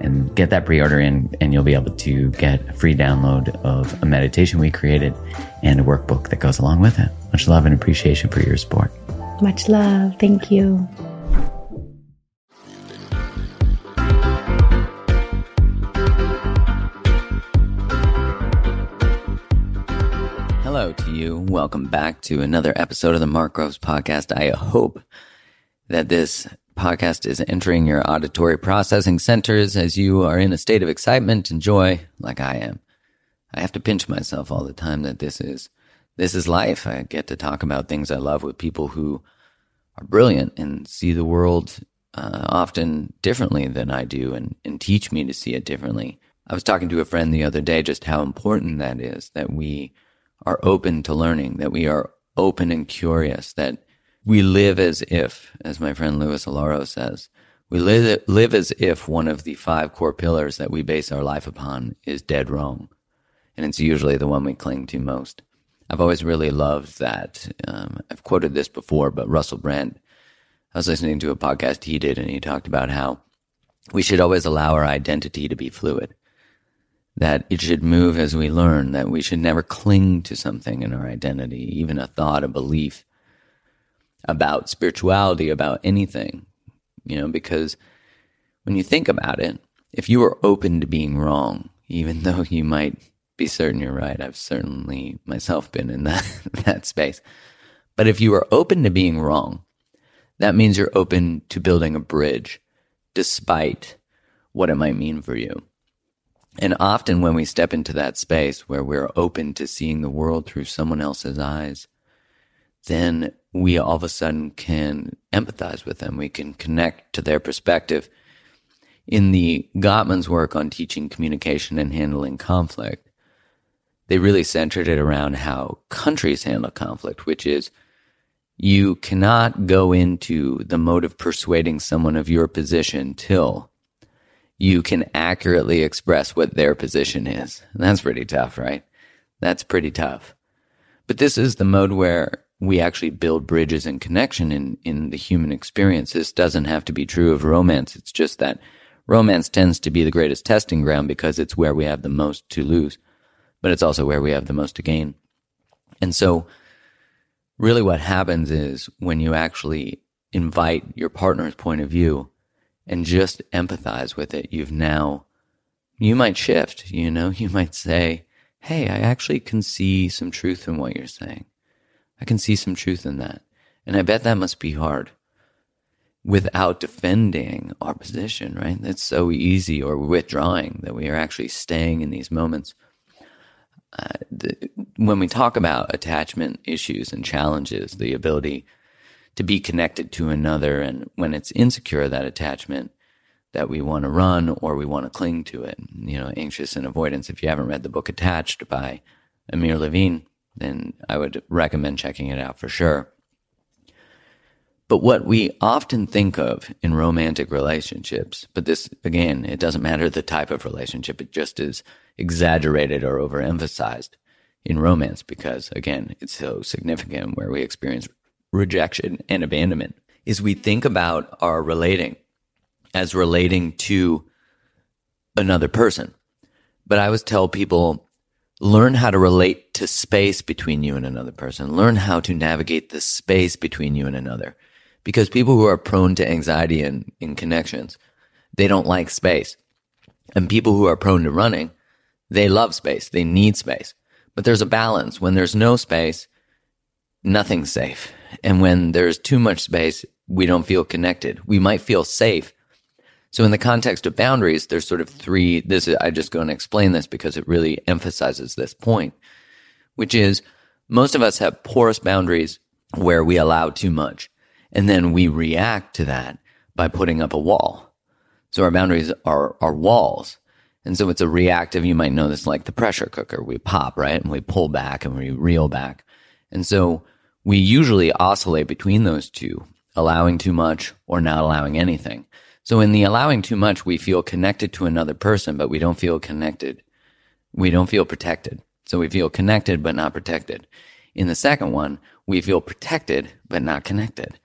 and get that pre-order in and you'll be able to get a free download of a meditation we created and a workbook that goes along with it. Much love and appreciation for your support. Much love. Thank you. Hello to you. Welcome back to another episode of the Mark Groves podcast. I hope that this podcast is entering your auditory processing centers as you are in a state of excitement and joy like I am. I have to pinch myself all the time that this is this is life. I get to talk about things I love with people who are brilliant and see the world uh, often differently than I do and, and teach me to see it differently. I was talking to a friend the other day just how important that is that we are open to learning, that we are open and curious, that we live as if, as my friend Louis Alaro says, we live, live as if one of the five core pillars that we base our life upon is dead wrong. And it's usually the one we cling to most. I've always really loved that. Um, I've quoted this before, but Russell Brand, I was listening to a podcast he did and he talked about how we should always allow our identity to be fluid. That it should move as we learn, that we should never cling to something in our identity, even a thought, a belief about spirituality, about anything, you know, because when you think about it, if you are open to being wrong, even though you might be certain you're right, I've certainly myself been in that, that space. But if you are open to being wrong, that means you're open to building a bridge despite what it might mean for you. And often when we step into that space where we're open to seeing the world through someone else's eyes, then we all of a sudden can empathize with them. We can connect to their perspective. In the Gottman's work on teaching communication and handling conflict, they really centered it around how countries handle conflict, which is you cannot go into the mode of persuading someone of your position till you can accurately express what their position is. And that's pretty tough, right? That's pretty tough. But this is the mode where we actually build bridges and connection in, in the human experience. This doesn't have to be true of romance. It's just that romance tends to be the greatest testing ground because it's where we have the most to lose, but it's also where we have the most to gain. And so really what happens is when you actually invite your partner's point of view and just empathize with it, you've now, you might shift, you know, you might say, Hey, I actually can see some truth in what you're saying. I can see some truth in that. And I bet that must be hard without defending our position, right? That's so easy or withdrawing that we are actually staying in these moments. Uh, the, when we talk about attachment issues and challenges, the ability to be connected to another, and when it's insecure, that attachment that we want to run or we want to cling to it, you know, anxious and avoidance. If you haven't read the book Attached by Amir Levine, then I would recommend checking it out for sure. But what we often think of in romantic relationships, but this, again, it doesn't matter the type of relationship, it just is exaggerated or overemphasized in romance because, again, it's so significant where we experience rejection and abandonment, is we think about our relating as relating to another person. But I always tell people learn how to relate to space between you and another person. Learn how to navigate the space between you and another. Because people who are prone to anxiety in, in connections, they don't like space. And people who are prone to running, they love space. They need space. But there's a balance. When there's no space, nothing's safe. And when there's too much space, we don't feel connected. We might feel safe. So in the context of boundaries, there's sort of three, this is, I just go and explain this because it really emphasizes this point, which is most of us have porous boundaries where we allow too much. And then we react to that by putting up a wall. So our boundaries are, are walls. And so it's a reactive, you might know this like the pressure cooker. We pop, right? And we pull back and we reel back. And so we usually oscillate between those two, allowing too much or not allowing anything. So in the allowing too much, we feel connected to another person, but we don't feel connected. We don't feel protected. So we feel connected, but not protected. In the second one, we feel protected, but not connected.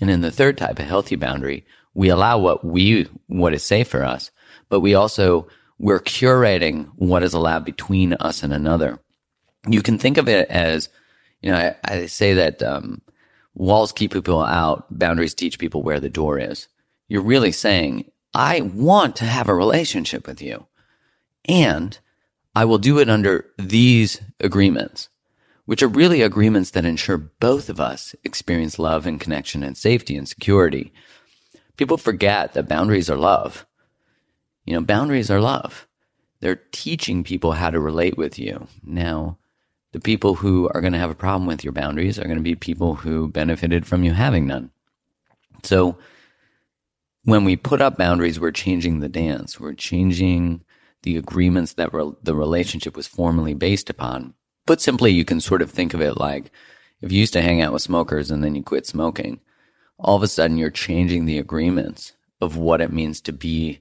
And in the third type, a healthy boundary, we allow what we, what is safe for us, but we also, we're curating what is allowed between us and another. You can think of it as you know, I, I say that um, walls keep people out, boundaries teach people where the door is. You're really saying, I want to have a relationship with you, and I will do it under these agreements, which are really agreements that ensure both of us experience love and connection and safety and security. People forget that boundaries are love. You know, boundaries are love. They're teaching people how to relate with you. Now, the people who are going to have a problem with your boundaries are going to be people who benefited from you having none. So when we put up boundaries, we're changing the dance. We're changing the agreements that re- the relationship was formally based upon. Put simply, you can sort of think of it like if you used to hang out with smokers and then you quit smoking, all of a sudden you're changing the agreements of what it means to be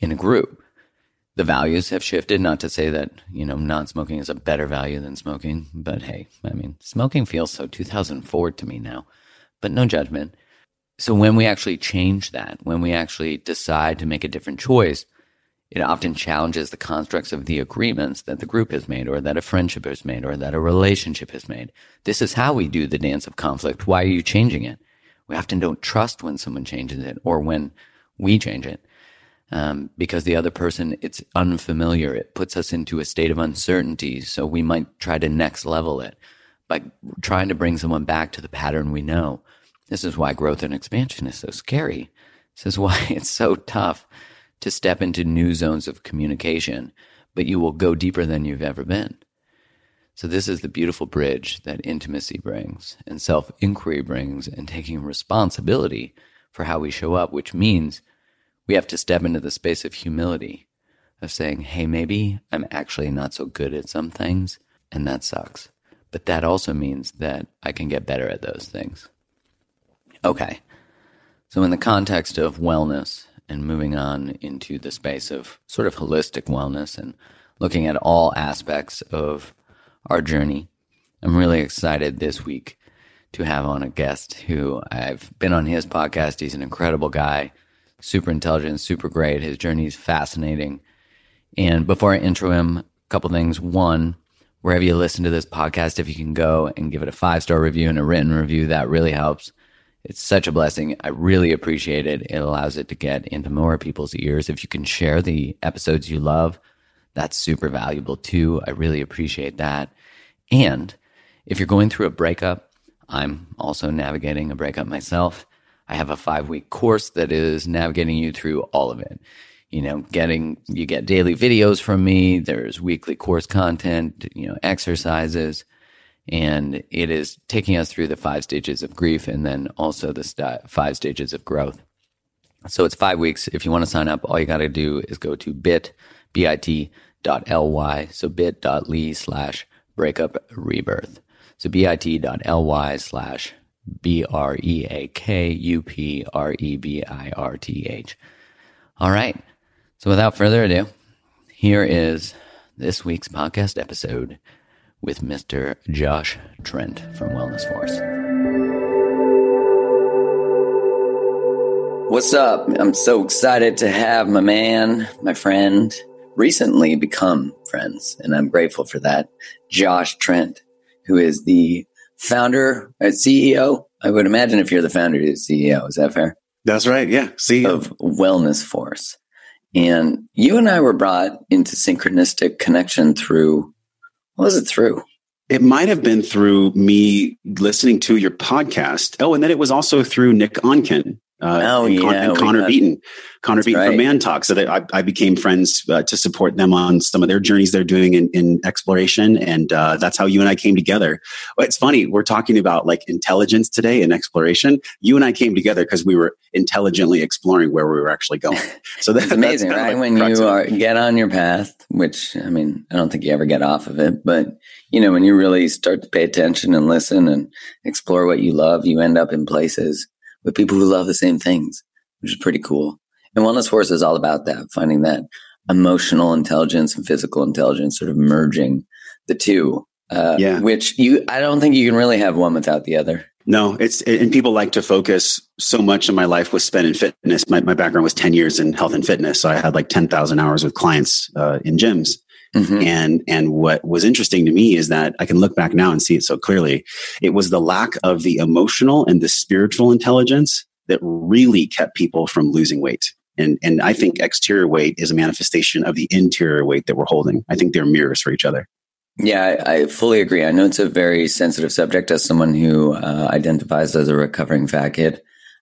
in a group the values have shifted. Not to say that, you know, non smoking is a better value than smoking, but hey, I mean, smoking feels so 2004 to me now, but no judgment. So when we actually change that, when we actually decide to make a different choice, it often challenges the constructs of the agreements that the group has made or that a friendship has made or that a relationship has made. This is how we do the dance of conflict. Why are you changing it? We often don't trust when someone changes it or when we change it um, because the other person it's unfamiliar. It puts us into a state of uncertainty. So we might try to next level it by trying to bring someone back to the pattern we know. This is why growth and expansion is so scary. This is why it's so tough to step into new zones of communication, but you will go deeper than you've ever been. So this is the beautiful bridge that intimacy brings and self inquiry brings and taking responsibility for how we show up, which means we have to step into the space of humility of saying, Hey, maybe I'm actually not so good at some things and that sucks. But that also means that I can get better at those things. Okay. So in the context of wellness and moving on into the space of sort of holistic wellness and looking at all aspects of our journey, I'm really excited this week to have on a guest who I've been on his podcast. He's an incredible guy super intelligent, super great. His journey is fascinating. And before I intro him, a couple things. One, wherever you listen to this podcast, if you can go and give it a five star review and a written review, that really helps. It's such a blessing. I really appreciate it. It allows it to get into more people's ears. If you can share the episodes you love, that's super valuable too. I really appreciate that. And if you're going through a breakup, I'm also navigating a breakup myself. I have a five week course that is navigating you through all of it. You know, getting, you get daily videos from me. There's weekly course content, you know, exercises, and it is taking us through the five stages of grief and then also the st- five stages of growth. So it's five weeks. If you want to sign up, all you got to do is go to bit, bit dot ly. So bit.ly slash breakup rebirth. So bit.ly slash B R E A K U P R E B I R T H. All right. So without further ado, here is this week's podcast episode with Mr. Josh Trent from Wellness Force. What's up? I'm so excited to have my man, my friend, recently become friends, and I'm grateful for that. Josh Trent, who is the founder uh, and CEO. I would imagine if you're the founder, you're the CEO. Is that fair? That's right. Yeah. CEO. Of Wellness Force. And you and I were brought into synchronistic connection through, what was it through? It might have been through me listening to your podcast. Oh, and then it was also through Nick Onken, uh, oh, and, yeah, Con- and Connor got, Beaton, Connor Beaton right. from Man Talk. So that I, I became friends uh, to support them on some of their journeys they're doing in, in exploration. And uh, that's how you and I came together. It's funny. We're talking about like intelligence today and exploration. You and I came together because we were intelligently exploring where we were actually going. So that's amazing, right? Like when you are, get on your path, which I mean, I don't think you ever get off of it, but you know, when you really start to pay attention and listen and explore what you love, you end up in places with people who love the same things, which is pretty cool. And Wellness Force is all about that, finding that emotional intelligence and physical intelligence, sort of merging the two. Uh, yeah. Which you, I don't think you can really have one without the other. No, it's, and people like to focus so much of my life was spent in fitness. My, my background was 10 years in health and fitness. So I had like 10,000 hours with clients uh, in gyms. Mm-hmm. And and what was interesting to me is that I can look back now and see it so clearly. It was the lack of the emotional and the spiritual intelligence that really kept people from losing weight. And and I think exterior weight is a manifestation of the interior weight that we're holding. I think they're mirrors for each other. Yeah, I, I fully agree. I know it's a very sensitive subject as someone who uh, identifies as a recovering fat kid.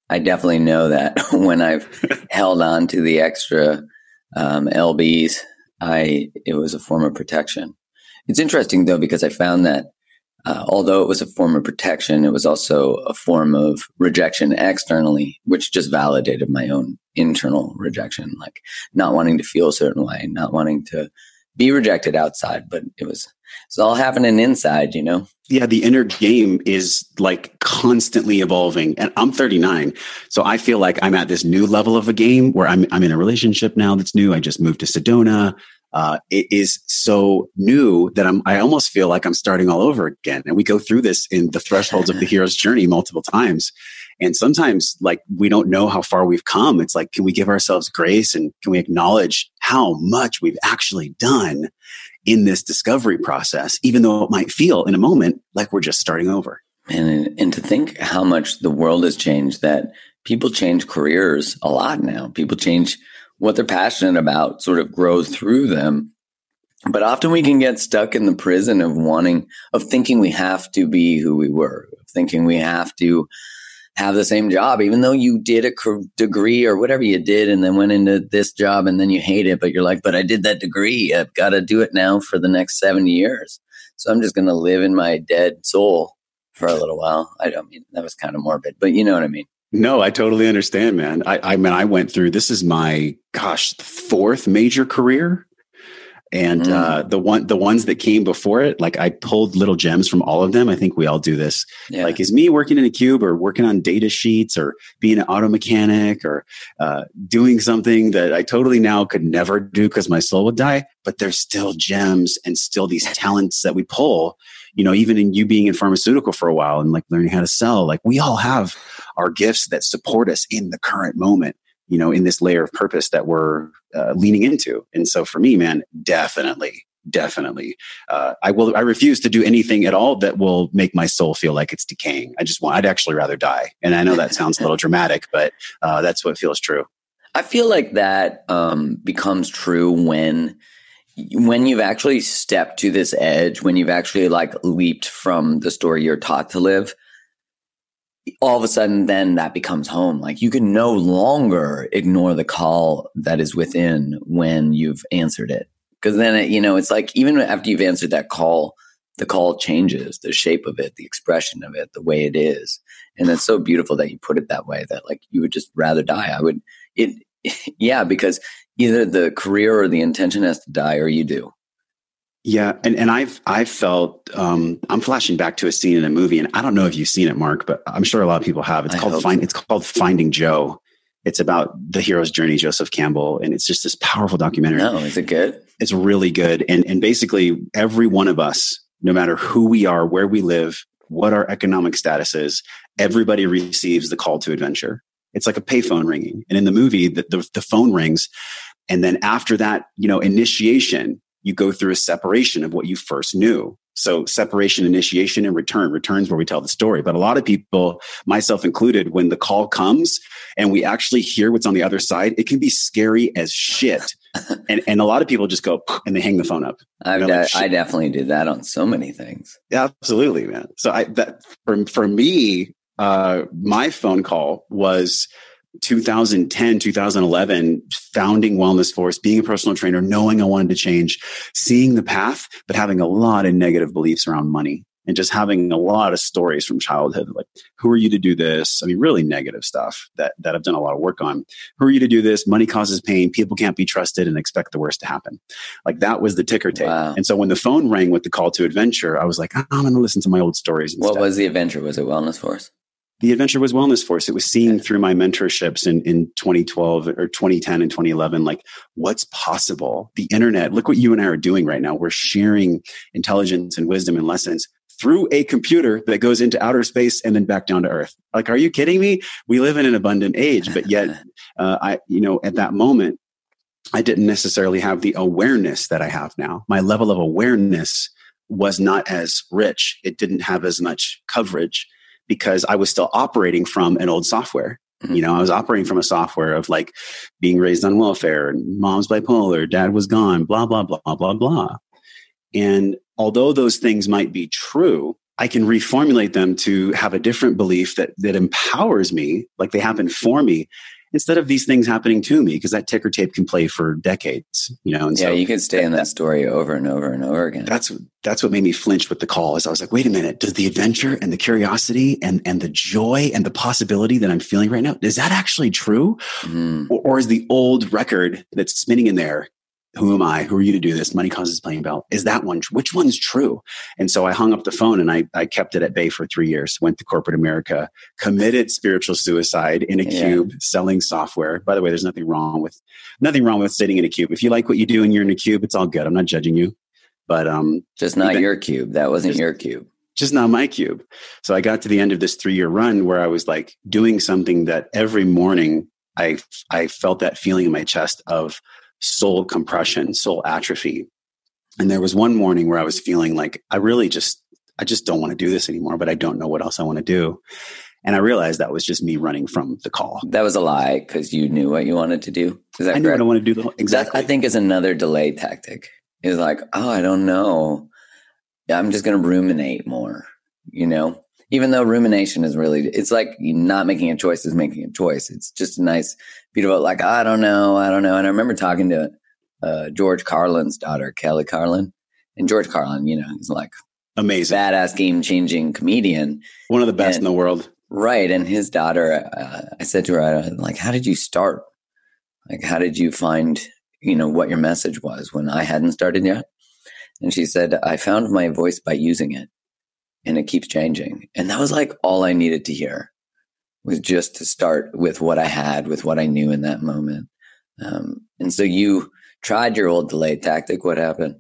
I definitely know that when I've held on to the extra um, lbs I it was a form of protection. It's interesting though because I found that uh, although it was a form of protection, it was also a form of rejection externally, which just validated my own internal rejection, like not wanting to feel a certain way, not wanting to be rejected outside, but it was it's all happening inside, you know. Yeah, the inner game is like constantly evolving. And I'm 39. So I feel like I'm at this new level of a game where I'm I'm in a relationship now that's new. I just moved to Sedona. Uh, it is so new that I'm, I almost feel like I'm starting all over again. And we go through this in the thresholds of the hero's journey multiple times. And sometimes like we don't know how far we've come. It's like, can we give ourselves grace and can we acknowledge how much we've actually done in this discovery process, even though it might feel in a moment like we're just starting over. And, and to think how much the world has changed that people change careers a lot now. People change what they're passionate about sort of grows through them. But often we can get stuck in the prison of wanting, of thinking we have to be who we were, of thinking we have to have the same job, even though you did a degree or whatever you did and then went into this job and then you hate it. But you're like, but I did that degree. I've got to do it now for the next seven years. So I'm just going to live in my dead soul for a little while. I don't mean that was kind of morbid, but you know what I mean. No, I totally understand, man. I, I mean, I went through this is my gosh fourth major career, and mm. uh, the one the ones that came before it, like I pulled little gems from all of them. I think we all do this. Yeah. Like, is me working in a cube or working on data sheets or being an auto mechanic or uh, doing something that I totally now could never do because my soul would die. But there's still gems and still these talents that we pull you know, even in you being in pharmaceutical for a while and like learning how to sell, like we all have our gifts that support us in the current moment, you know, in this layer of purpose that we're uh, leaning into. And so for me, man, definitely, definitely, uh, I will, I refuse to do anything at all that will make my soul feel like it's decaying. I just want, I'd actually rather die. And I know that sounds a little dramatic, but uh, that's what feels true. I feel like that um, becomes true when when you've actually stepped to this edge, when you've actually like leaped from the story you're taught to live, all of a sudden then that becomes home. Like you can no longer ignore the call that is within when you've answered it. Cause then, it, you know, it's like even after you've answered that call, the call changes, the shape of it, the expression of it, the way it is. And it's so beautiful that you put it that way that like you would just rather die. I would, it, yeah, because either the career or the intention has to die or you do. Yeah, and, and I've I've felt um, I'm flashing back to a scene in a movie, and I don't know if you've seen it, Mark, but I'm sure a lot of people have. It's I called Find. So. It's called Finding Joe. It's about the hero's journey, Joseph Campbell, and it's just this powerful documentary. No, is it good? It's really good, and and basically every one of us, no matter who we are, where we live, what our economic status is, everybody receives the call to adventure. It's like a payphone ringing, and in the movie, the, the, the phone rings And then after that, you know, initiation, you go through a separation of what you first knew. So separation, initiation, and return. Returns where we tell the story. But a lot of people, myself included, when the call comes and we actually hear what's on the other side, it can be scary as shit. and and a lot of people just go and they hang the phone up. I, know, like, I definitely did that on so many things. Yeah, absolutely, man. So I that for for me, uh, my phone call was 2010, 2011, founding Wellness Force, being a personal trainer, knowing I wanted to change, seeing the path, but having a lot of negative beliefs around money and just having a lot of stories from childhood. Like, who are you to do this? I mean, really negative stuff that, that I've done a lot of work on. Who are you to do this? Money causes pain. People can't be trusted and expect the worst to happen. Like that was the ticker tape. Wow. And so when the phone rang with the call to adventure, I was like, ah, I'm going to listen to my old stories. Instead. What was the adventure? Was it Wellness Force? The adventure was wellness force it was seeing through my mentorships in, in 2012 or 2010 and 2011 like what's possible? The internet look what you and i are doing right now. We're sharing intelligence and wisdom and lessons through a computer that goes into outer space and then back down to earth. Like are you kidding me? We live in an abundant age but yet uh, i you know at that moment i didn't necessarily have the awareness that i have now. My level of awareness was not as rich. It didn't have as much coverage because I was still operating from an old software. Mhm. You know, I was operating from a software of like being raised on welfare, and mom's bipolar, dad was gone, blah, blah, blah, blah, blah. And although those things might be true, I can reformulate them to have a different belief that, that empowers me, like they happen for me, instead of these things happening to me, because that ticker tape can play for decades, you know? And yeah, so you can stay in that story over and over and over again. that's that's what made me flinch with the call is I was like, wait a minute, does the adventure and the curiosity and and the joy and the possibility that I'm feeling right now, is that actually true? Mhm. Or, or is the old record that's spinning in there, who am I? Who are you to do this? Money causes playing bell. Is that one which one's true? And so I hung up the phone and I I kept it at bay for three years, went to corporate America, committed spiritual suicide in a Yeah. cube, selling software. By the way, there's nothing wrong with nothing wrong with sitting in a cube. If you like what you do and you're in a cube, it's all good. I'm not judging you. But um Just not Even- your cube. That wasn't Just- your cube. just not my cube. So I got to the end of this three year run where I was like doing something that every morning I I felt that feeling in my chest of soul compression, soul atrophy. And there was one morning where I was feeling like I really just I just don't want to do this anymore, but I don't know what else I want to do. And I realized that was just me running from the call. That was a lie because you knew what you wanted to do. Is that I knew correct? what I want to do. The exactly. That I think is another delay tactic. Is like, oh, I don't know. I'm just going to ruminate more. You know, even though rumination is really, it's like not making a choice is making a choice. It's just a nice, beautiful, like I don't know, I don't know. And I remember talking to uh, George Carlin's daughter, Kelly Carlin, and George Carlin, you know, he's like Amazing. badass game changing comedian. One of the best And- in the world. Right. And his daughter, uh, I said to her, I, like, how did you start? Like, how did you find, you know, what your message was when I hadn't started yet? And she said, I found my voice by using it and it keeps changing. And that was like all I needed to hear was just to start with what I had, with what I knew in that moment. Um, and so you tried your old delay tactic. What happened?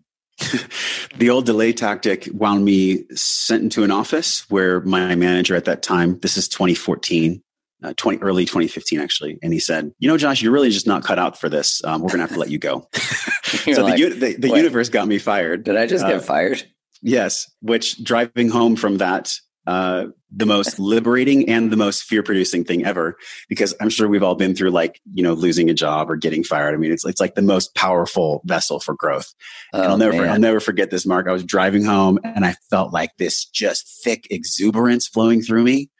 the old delay tactic wound me sent into an office where my manager at that time, this is 2014, uh, 20, early 2015 actually. And he said, you know, Josh, you're really just not cut out for this. Um, we're going to have to let you go. So like, the, the, the universe got me fired. did I just uh, get fired? Yes. Which driving home from that, uh, the most liberating and the most fear producing thing ever, because I'm sure we've all been through like, you know, losing a job or getting fired. I mean, it's, it's like the most powerful vessel for growth. And Oh, I'll never, man. I'll never forget this, Mark. I was driving home and I felt like this just thick exuberance flowing through me.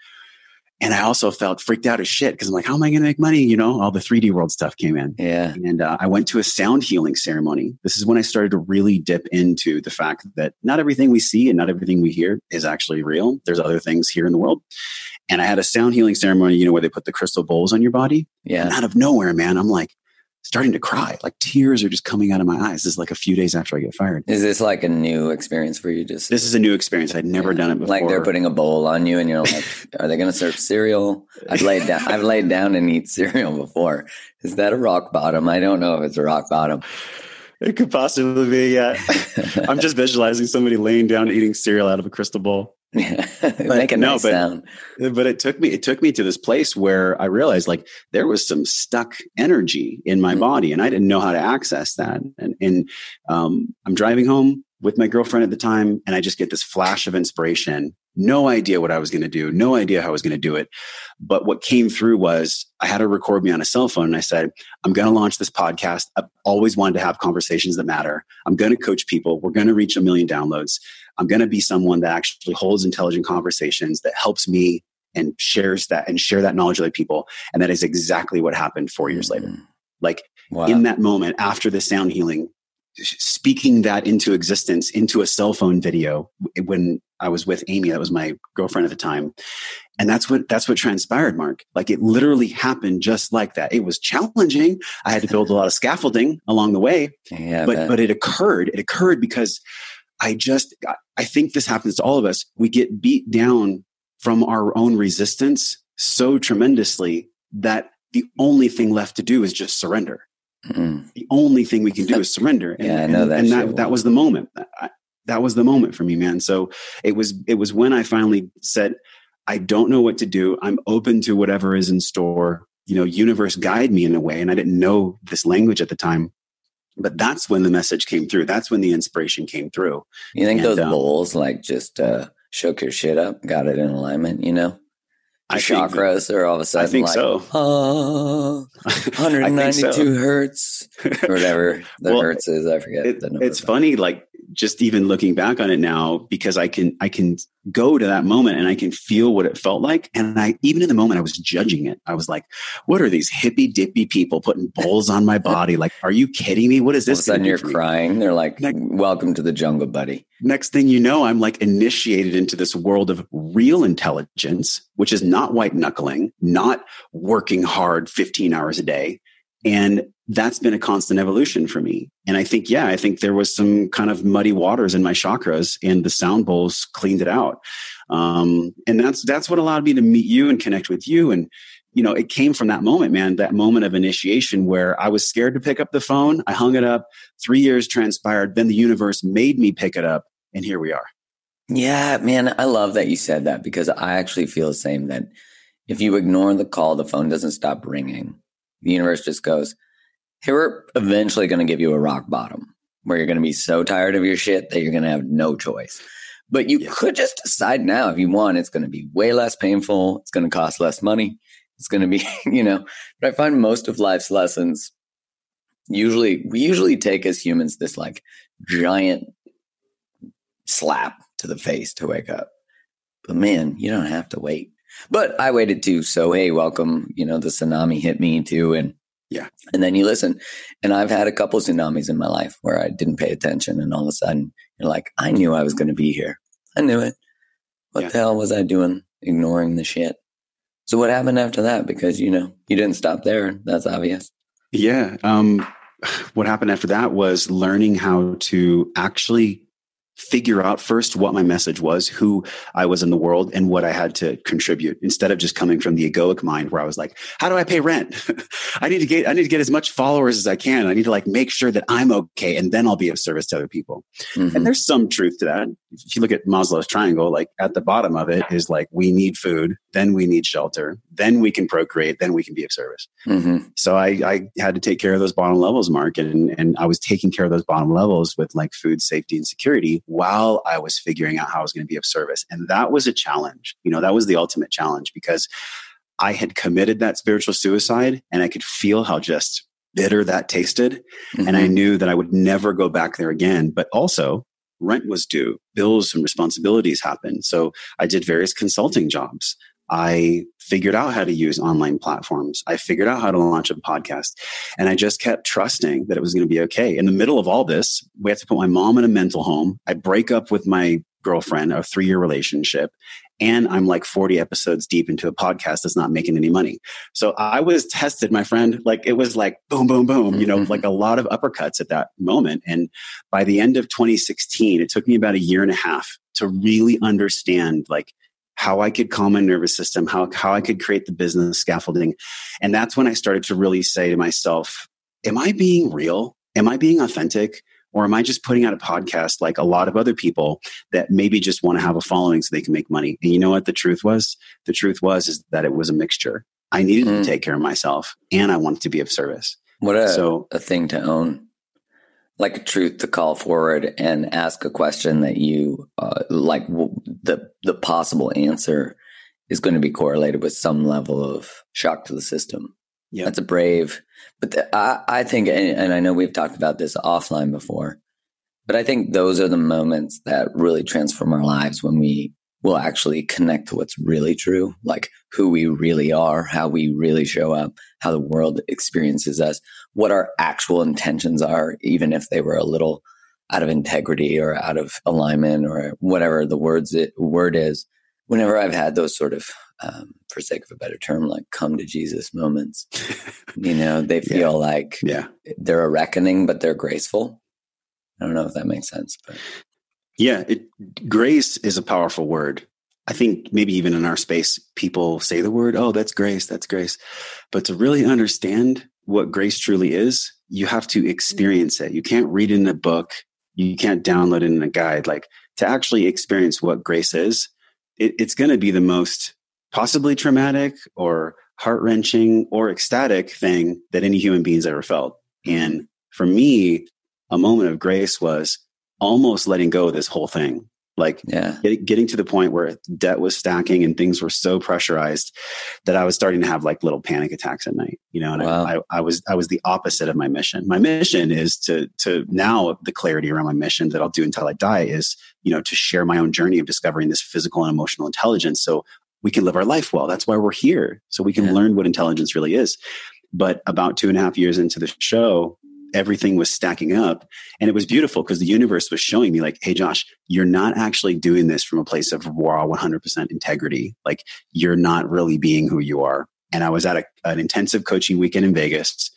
And I also felt freaked out as shit because I'm like, how am I going to make money? You know, all the 3D world stuff came in. yeah. And uh, I went to a sound healing ceremony. This is when I started to really dip into the fact that not everything we see and not everything we hear is actually real. There's other things here in the world. And I had a sound healing ceremony, you know, where they put the crystal bowls on your body. Yeah. And out of nowhere, man, I'm like starting to cry. Like tears are just coming out of my eyes. This is like a few days after I get fired. Is this like a new experience for you? Just This is a new experience. I'd never Yeah. done it before. Like they're putting a bowl on you, and you're like, "Are they going to serve cereal?" I've laid down. I've laid down and eat cereal before. Is that a rock bottom? I don't know if it's a rock bottom. it could possibly be, yeah. I'm just visualizing somebody laying down eating cereal out of a crystal bowl. Make a no, nice but- sound. but it took me it took me to this place where i realized like there was some stuck energy in my Mhm. body and i didn't know how to access that. And, and um, i'm driving home with my girlfriend at the time and i just get this flash of inspiration. No idea what i was going to do no idea how i was going to do it. But what came through was i had to record me on a cell phone and i said i'm going to launch this podcast. I've always wanted to have conversations that matter. I'm going to coach people. We're going to reach a million downloads I'm going to be someone that actually holds intelligent conversations that helps me and shares that and share that knowledge with other people. And that is exactly what happened four years later. Mhm. Like Wow. in that moment after the sound healing, speaking that into existence into a cell phone video when I was with Amy, that was my girlfriend at the time. And that's what that's what transpired, Mark. Like it literally happened just like that. It was challenging. I had to build a lot of scaffolding along the way, yeah, but but it occurred it occurred because i just i think this happens to all of us. We get beat down from our own resistance so tremendously that the only thing left to do is just surrender. Mm. the only thing we can do is surrender. And, Yeah, I know that and shit. that, that was the moment. I, that was the moment for me man. So it was it was when i finally said i don't know what to do. I'm open to whatever is in store. You know universe guide me in a way and i didn't know this language at the time but that's when the message came through that's when the inspiration came through You think And, those um, bowls like just uh, shook your shit up, got it in alignment? You know, I Your think that- chakras are all of a sudden I think like, so. oh, 192 so. hertz or whatever the Well, hertz is. I forget It- the it's funny, like just even looking back on it now, because I can I can go to that moment and I can feel what it felt like. And I even in the moment I was judging it. I was like, "What are these hippy dippy people putting bowls on my body? Like, are you kidding me? What is this? All of a sudden you're crying. They're like, Like- "Welcome to the jungle, buddy." Next thing you know, I'm like initiated into this world of real intelligence, which is not white knuckling, not working hard 15 hours a day. And that's been a constant evolution for me. And I think, yeah, I think there was some kind of muddy waters in my chakras and the sound bowls cleaned it out. Um, and that's, that's what allowed me to meet you and connect with you. And, you know, it came from that moment, man, that moment of initiation where I was scared to pick up the phone. I hung it up. Three years transpired. Then the universe made me pick it up. And here we are. Yeah, man, I love that you said that because I actually feel the same that if you ignore the call, the phone doesn't stop ringing. The universe just goes, Hey, we're eventually going to give you a rock bottom where you're going to be so tired of your shit that you're going to have no choice. But you Yeah. could just decide now if you want, it's going to be way less painful. It's going to cost less money. It's going to be, you know, but I find most of life's lessons usually, we usually take as humans this like giant slap to the face to wake up. But man, you don't have to wait. But I waited too. So hey, welcome. You know, the tsunami hit me too. And Yeah. And then you listen. And I've had a couple tsunamis in my life where I didn't pay attention and all of a sudden you're like, I knew I was gonna be here. I knew it. What Yeah. the hell was I doing ignoring the shit? So what happened after that? Because you know, you didn't stop there. That's obvious. Yeah. Um, what happened after that was learning how to actually figure out first what my message was, who I was in the world, and what I had to contribute instead of just coming from the egoic mind where I was like, how do I pay rent? I need to get I need to get as much followers as I can. I need to like make sure that I'm okay and then I'll be of service to other people. Mhm. And there's some truth to that. If you look at Maslow's triangle, like at the bottom of it is like we need food, then we need shelter, then we can procreate, then we can be of service. Mhm. So I, I had to take care of those bottom levels, Mark, and, and I was taking care of those bottom levels with like food safety and security while I was figuring out how I was going to be of service. And that was a challenge. You know, that was the ultimate challenge because I had committed that spiritual suicide and I could feel how just bitter that tasted. And I Mhm. knew that I would never go back there again. But also, rent was due, bills and responsibilities happened. So I did various consulting jobs. I figured out how to use online platforms. I figured out how to launch a podcast. And I just kept trusting that it was going to be okay. In the middle of all this, we have to put my mom in a mental home. I break up with my girlfriend, a three year relationship. And I'm like 40 episodes deep into a podcast that's not making any money. So I was tested, my friend. Like it was like boom, boom, boom, you know, like mm-hmm. a lot of uppercuts at that moment. And by the end of 2016, it took me about a year and a half to really understand like how I could calm my nervous system, how, how I could create the business scaffolding. And that's when I started to really say to myself, am I being real? Am I being authentic? Or am I just putting out a podcast like a lot of other people that maybe just want to have a following so they can make money? And you know what the truth was? The truth was is that it was a mixture. I needed mm. to take care of myself and I wanted to be of service. What a, so, a thing to own. Like a truth to call forward and ask a question that you uh, like w- the the possible answer is going to be correlated with some level of shock to the system. Yeah, that's a brave. But the, I, I think, and, and I know we've talked about this offline before, but I think those are the moments that really transform our lives when we will actually connect to what's really true, like who we really are, how we really show up, how the world experiences us, what our actual intentions are, even if they were a little out of integrity or out of alignment or whatever the words it, word is. Whenever I've had those sort of, um, for sake of a better term, like come to Jesus moments, you know, they feel yeah. like yeah. they're a reckoning, but they're graceful. I don't know if that makes sense, but yeah, it, grace is a powerful word. I think maybe even in our space, people say the word, oh, that's grace, that's grace. But to really understand what grace truly is, you have to experience it. You can't read it in a book, you can't download it in a guide. Like to actually experience what grace is, it, it's going to be the most possibly traumatic or heart wrenching or ecstatic thing that any human being's ever felt. And for me, a moment of grace was almost letting go of this whole thing like yeah. Get, getting to the point where debt was stacking and things were so pressurized that I was starting to have like little panic attacks at night, you know, and wow. I, I, I, was, I was the opposite of my mission. My mission is to, to now the clarity around my mission that I'll do until I die is, you know, to share my own journey of discovering this physical and emotional intelligence. So we can live our life well. That's why we're here. So we can yeah. learn what intelligence really is. But about two and a half years into the show, everything was stacking up. And it was beautiful because the universe was showing me, like, hey, Josh, you're not actually doing this from a place of raw 100% integrity. Like, you're not really being who you are. And I was at a, an intensive coaching weekend in Vegas.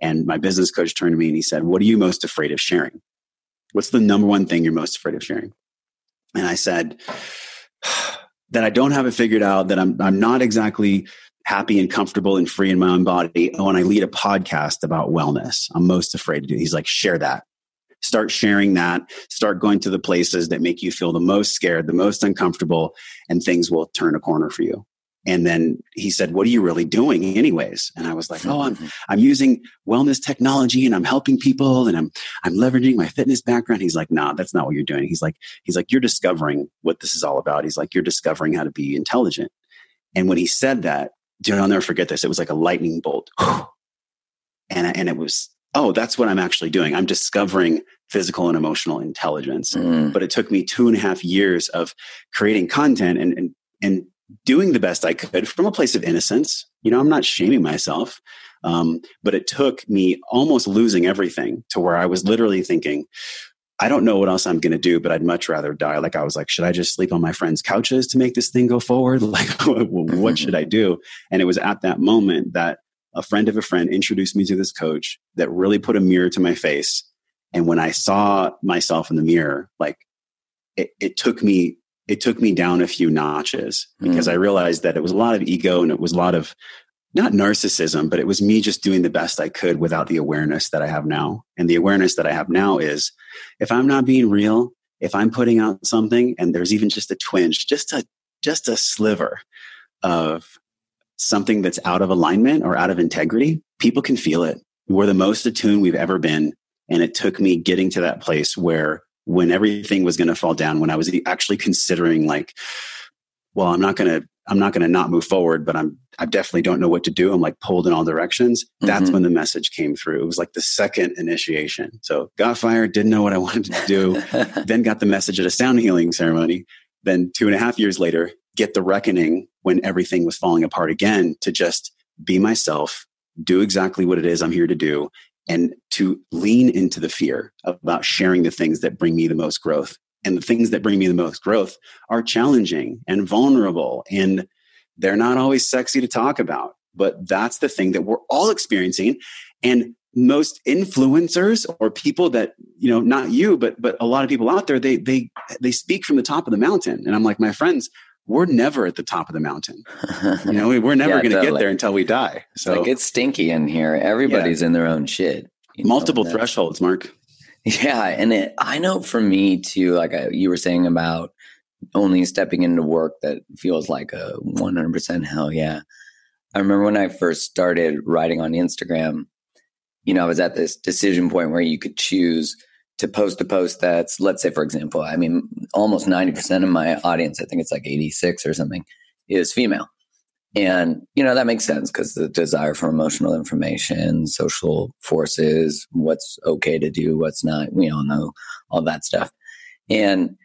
And my business coach turned to me and he said, What are you most afraid of sharing? What's the number one thing you're most afraid of sharing? And I said, that I don't have it figured out, that I'm, I'm not exactly happy and comfortable and free in my own body when I lead a podcast about wellness. I'm most afraid to do. He's like, share that. Start sharing that. Start going to the places that make you feel the most scared, the most uncomfortable, and things will turn a corner for you. And then he said, "What are you really doing, anyways?" And I was like, "Oh, I'm mm-hmm. I'm using wellness technology and I'm helping people and I'm I'm leveraging my fitness background." He's like, "Nah, that's not what you're doing." He's like, "He's like, you're discovering what this is all about." He's like, "You're discovering how to be intelligent." And when he said that, dude, I'll never forget this. It was like a lightning bolt. And, and it was, oh, that's what I'm actually doing. I'm discovering physical and emotional intelligence. Mm. But it took me two and a half years of creating content and, and, and doing the best I could from a place of innocence. You know, I'm not shaming myself. Um, but it took me almost losing everything to where I was literally thinking, I don't know what else I'm going to do, but I'd much rather die. Like I was like, should I just sleep on my friends' couches to make this thing go forward? Like, what should I do? And it was at that moment that a friend of a friend introduced me to this coach that really put a mirror to my face. And when I saw myself in the mirror, like it, it took me, it took me down a few notches because mm. I realized that it was a lot of ego and it was a lot of not narcissism, but it was me just doing the best I could without the awareness that I have now. And the awareness that I have now is if I'm not being real, if I'm putting out something and there's even just a twinge, just a just a sliver of something that's out of alignment or out of integrity, people can feel it. We're the most attuned we've ever been. And it took me getting to that place where when everything was going to fall down, when I was actually considering like, well, I'm not going to I'm not going to not move forward, but I'm I definitely don't know what to do. I'm like pulled in all directions. That's mm-hmm. when the message came through. It was like the second initiation. So got fired, didn't know what I wanted to do, then got the message at a sound healing ceremony. Then two and a half years later, get the reckoning when everything was falling apart again to just be myself, do exactly what it is I'm here to do, and to lean into the fear about sharing the things that bring me the most growth and the things that bring me the most growth are challenging and vulnerable and they're not always sexy to talk about but that's the thing that we're all experiencing and most influencers or people that you know not you but but a lot of people out there they they they speak from the top of the mountain and i'm like my friends we're never at the top of the mountain you know we're never yeah, going to totally. get there until we die so like it's stinky in here everybody's yeah. in their own shit multiple thresholds mark Yeah, and it, I know for me too, like I, you were saying about only stepping into work that feels like a 100% hell yeah. I remember when I first started writing on Instagram, you know, I was at this decision point where you could choose to post a post that's, let's say, for example, I mean, almost 90% of my audience, I think it's like 86 or something, is female. And, you know, that makes sense because the desire for emotional information, social forces, what's okay to do, what's not, we all know all that stuff. And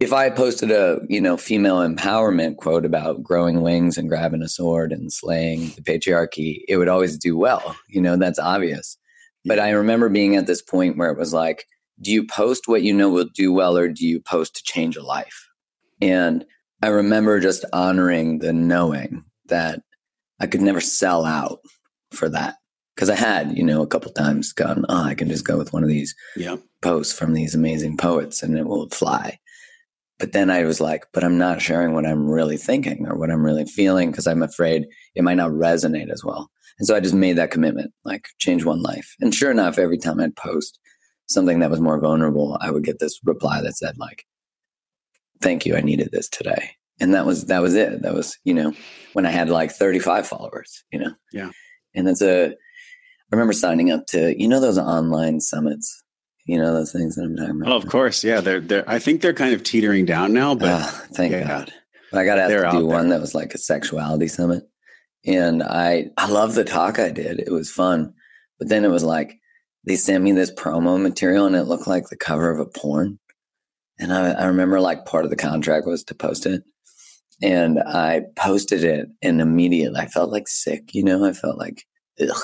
if I posted a, you know, female empowerment quote about growing wings and grabbing a sword and slaying the patriarchy, it would always do well. You know, that's obvious. But I remember being at this point where it was like, do you post what you know will do well or do you post to change a life? And I remember just honoring the knowing that I could never sell out for that. Cause I had, you know, a couple times gone, oh, I can just go with one of these Yeah. posts from these amazing poets and it will fly. But then I was like, but I'm not sharing what I'm really thinking or what I'm really feeling because I'm afraid it might not resonate as well. And so I just made that commitment, like change one life. And sure enough, every time I'd post something that was more vulnerable, I would get this reply that said like, thank you. I needed this today. And that was, that was it. That was, you know, when I had like 35 followers, you know? Yeah. And that's a, I remember signing up to, you know, those online summits, you know, those things that I'm talking about. Oh, of course. Yeah. They're, they're, I think they're kind of teetering down now, but Ah, thank yeah. God. But I got asked to do one that was like a sexuality summit. And I, I love the talk I did. It was fun. But then it was like, they sent me this promo material and it looked like the cover of a porn. And I, I remember like part of the contract was to post it. And I posted it and immediately I felt like sick, you know, I felt like, ugh.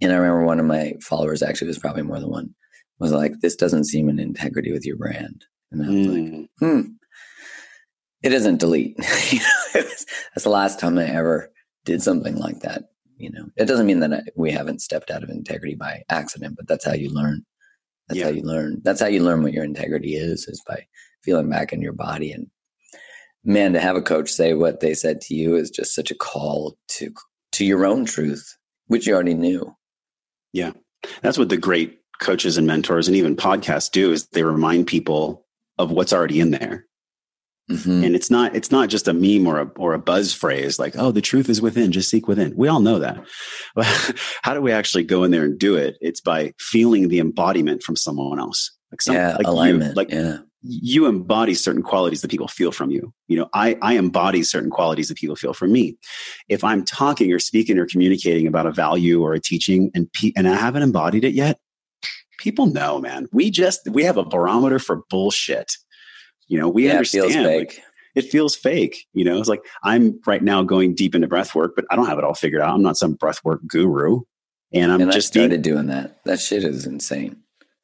And I remember one of my followers, actually, was probably more than one, was like, this doesn't seem in integrity with your brand. And I was like, Mm. hmm, it doesn't delete. you know, was, that's the last time I ever did something like that. You know, it doesn't mean that I, we haven't stepped out of integrity by accident, but that's how you learn. That's Yeah. how you learn. That's how you learn what your integrity is, is by feeling back in your body. And man, to have a coach say what they said to you is just such a call to to your own truth, which you already knew. Yeah. That's what the great coaches and mentors and even podcasts do is they remind people of what's already in there. Mhm. And it's not it's not just a meme or a or a buzz phrase like, oh, the truth is within, just seek within. We all know that. But how do we actually go in there and do it? It's by feeling the embodiment from someone else. Like some, yeah, like alignment. You, like yeah. you embody certain qualities that people feel from you. You know, I, I embody certain qualities that people feel from me. If I'm talking or speaking or communicating about a value or a teaching and pe- and I haven't embodied it yet, people know, man. We just we have a barometer for bullshit. You know, we yeah, it understand feels like, fake. it feels fake. You know, it's like I'm right now going deep into breath work, but I don't have it all figured out. I'm not some breath work guru. And I'm and just started being, doing that. That shit is insane.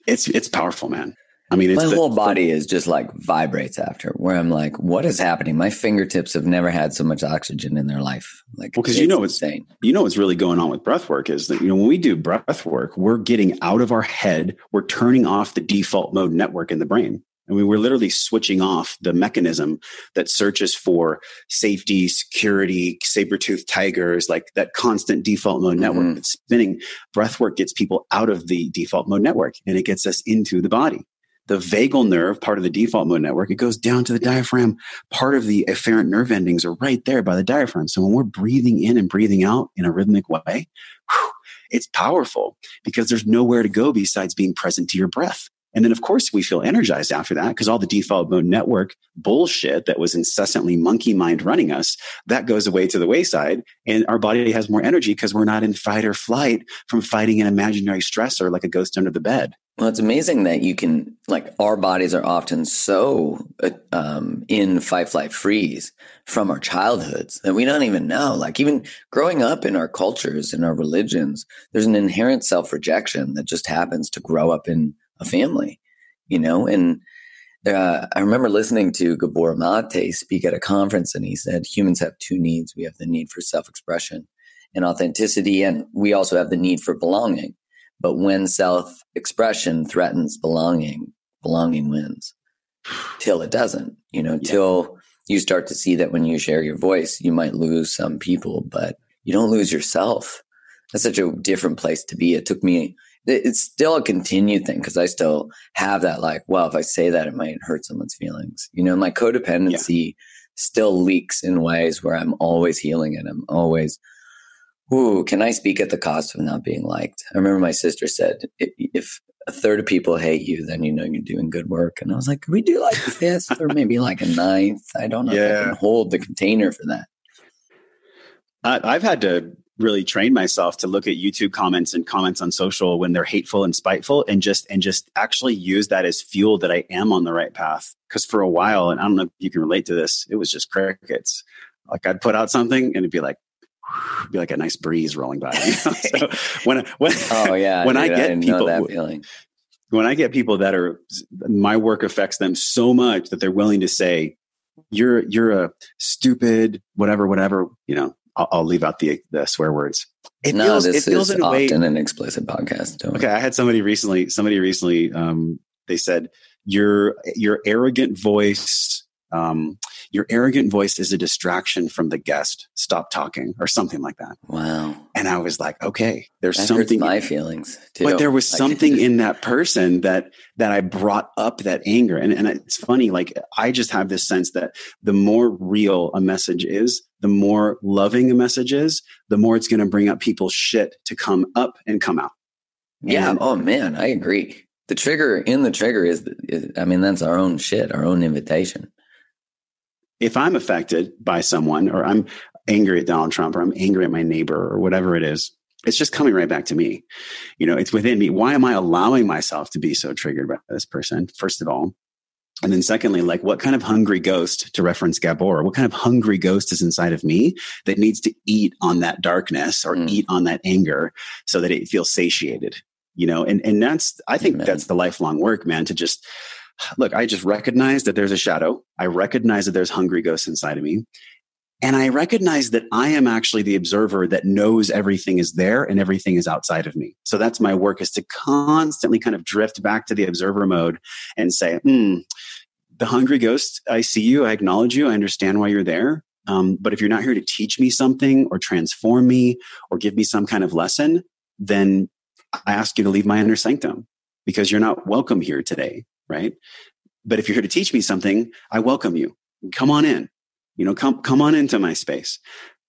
it's it's powerful, man. I mean, it's my the- whole body is just like vibrates after where i'm like what is happening my fingertips have never had so much oxygen in their life like Well, 'cause you know it's- insane you know what's really going on with breath work is that you know when we do breath work we're getting out of our head we're turning off the default mode network in the brain I mean, we're literally switching off the mechanism that searches for safety, security, saber-toothed tigers, like that constant default mode network Mhm. that's spinning. Breath work gets people out of the default mode network and it gets us into the body. The vagal nerve, part of the default mode network, it goes down to the diaphragm. Part of the afferent nerve endings are right there by the diaphragm. So when we're breathing in and breathing out in a rhythmic way, whew, it's powerful because there's nowhere to go besides being present to your breath. And then, of course, we feel energized after that because all the default mode network bullshit that was incessantly monkey mind running us, that goes away to the wayside. And our body has more energy because we're not in fight or flight from fighting an imaginary stressor like a ghost under the bed. well it's amazing that you can like our bodies are often so uh, um, in fight flight freeze from our childhoods that we don't even know like even growing up in our cultures in our religions there's an inherent self-rejection that just happens to grow up in a family you know and uh, I remember listening to Gabor Mate speak at a conference, and he said humans have two needs. We have the need for self expression and authenticity, and we also have the need for belonging. But when self expression threatens belonging, belonging wins till it doesn't, you know, Yeah. till you start to see that when you share your voice, you might lose some people, but you don't lose yourself. That's such a different place to be. It took me it's still a continued thing because I still have that like, well, if I say that, it might hurt someone's feelings. You know, my codependency yeah. still leaks in ways where I'm always healing it. I'm always, ooh, can I speak at the cost of not being liked? I remember my sister said, if a third of people hate you, then you know you're doing good work. And I was like, could we do like a fifth or maybe like a ninth? I don't know yeah. if I can hold the container for that. I've had to really train myself to look at YouTube comments and comments on social when they're hateful and spiteful and just and just actually use that as fuel that I am on the right path. Because for a while, and I don't know if you can relate to this, it was just crickets. Like I'd put out something and it'd be like be like a nice breeze rolling by. You know? so when when oh yeah, when dude, I get I people that feeling. when I get people that are my work affects them so much that they're willing to say you're you're a stupid whatever whatever you know I'll, I'll, leave out the the swear words. It no, feels, this it feels is in a way, often an explicit podcast. okay, I had somebody recently. Somebody recently, um, they said your your arrogant voice um, your arrogant voice is a distraction from the guest. Stop talking or something like that. Wow. And I was like, okay, there's that something my feelings too. But there was something in that person that that I brought up that anger. And and it's funny, like I just have this sense that the more real a message is, the more loving a message is, the more it's going to bring up people's shit to come up and come out. Yeah. And, oh man, I agree. The trigger in the trigger is, is, I mean, that's our own shit, our own invitation if I'm affected by someone or I'm angry at Donald Trump or I'm angry at my neighbor or whatever it is, it's just coming right back to me. You know, it's within me. Why am I allowing myself to be so triggered by this person, first of all? And then secondly, like what kind of hungry ghost, to reference Gabor, what kind of hungry ghost is inside of me that needs to eat on that darkness or mm. eat on that anger so that it feels satiated? You know, and, and that's, I think Amen. that's the lifelong work, man, to just, look, I just recognize that there's a shadow. I recognize that there's hungry ghosts inside of me. And I recognize that I am actually the observer that knows everything is there and everything is outside of me. So that's my work is to constantly kind of drift back to the observer mode and say, hmm, the hungry ghost, I see you. I acknowledge you. I understand why you're there. Um, but if you're not here to teach me something or transform me or give me some kind of lesson, then I ask you to leave my inner sanctum because you're not welcome here today right? But if you're here to teach me something, I welcome you. Come on in. You know, come come on into my space.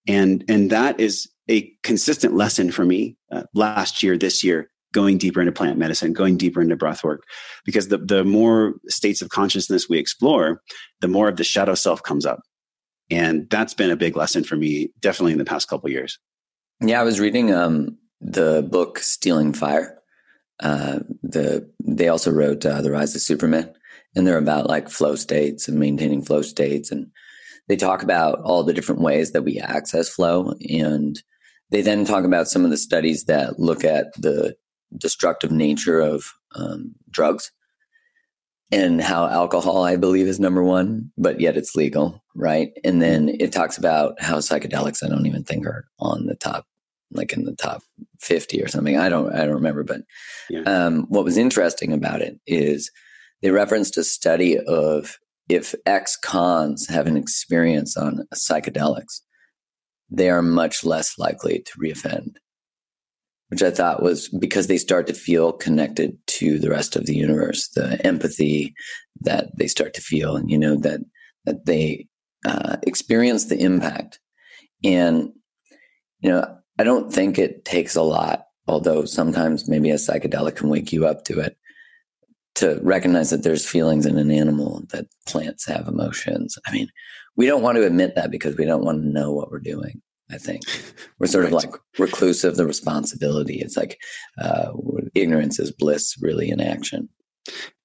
And and that is a consistent lesson for me uh, last year, this year, going deeper into plant medicine, going deeper into breath work. Because the, the more states of consciousness we explore, the more of the shadow self comes up. And that's been a big lesson for me, definitely in the past couple years. Yeah, I was reading um, the book Stealing Fire uh, the they also wrote uh, the Rise of Superman, and they're about like flow states and maintaining flow states, and they talk about all the different ways that we access flow, and they then talk about some of the studies that look at the destructive nature of um, drugs and how alcohol, I believe, is number one, but yet it's legal, right? And then it talks about how psychedelics, I don't even think are on the top like in the top 50 or something. I don't, I don't remember, but yeah. um, what was interesting about it is they referenced a study of if ex-cons have an experience on psychedelics, they are much less likely to reoffend, which I thought was because they start to feel connected to the rest of the universe, the empathy that they start to feel, and you know that that they uh, experience the impact. And you know, I don't think it takes a lot, although sometimes maybe a psychedelic can wake you up to it, to recognize that there's feelings in an animal, that plants have emotions. I mean, we don't want to admit that because we don't want to know what we're doing. I think we're sort right. of like reclusive the responsibility. It's like uh, ignorance is bliss, really, in action.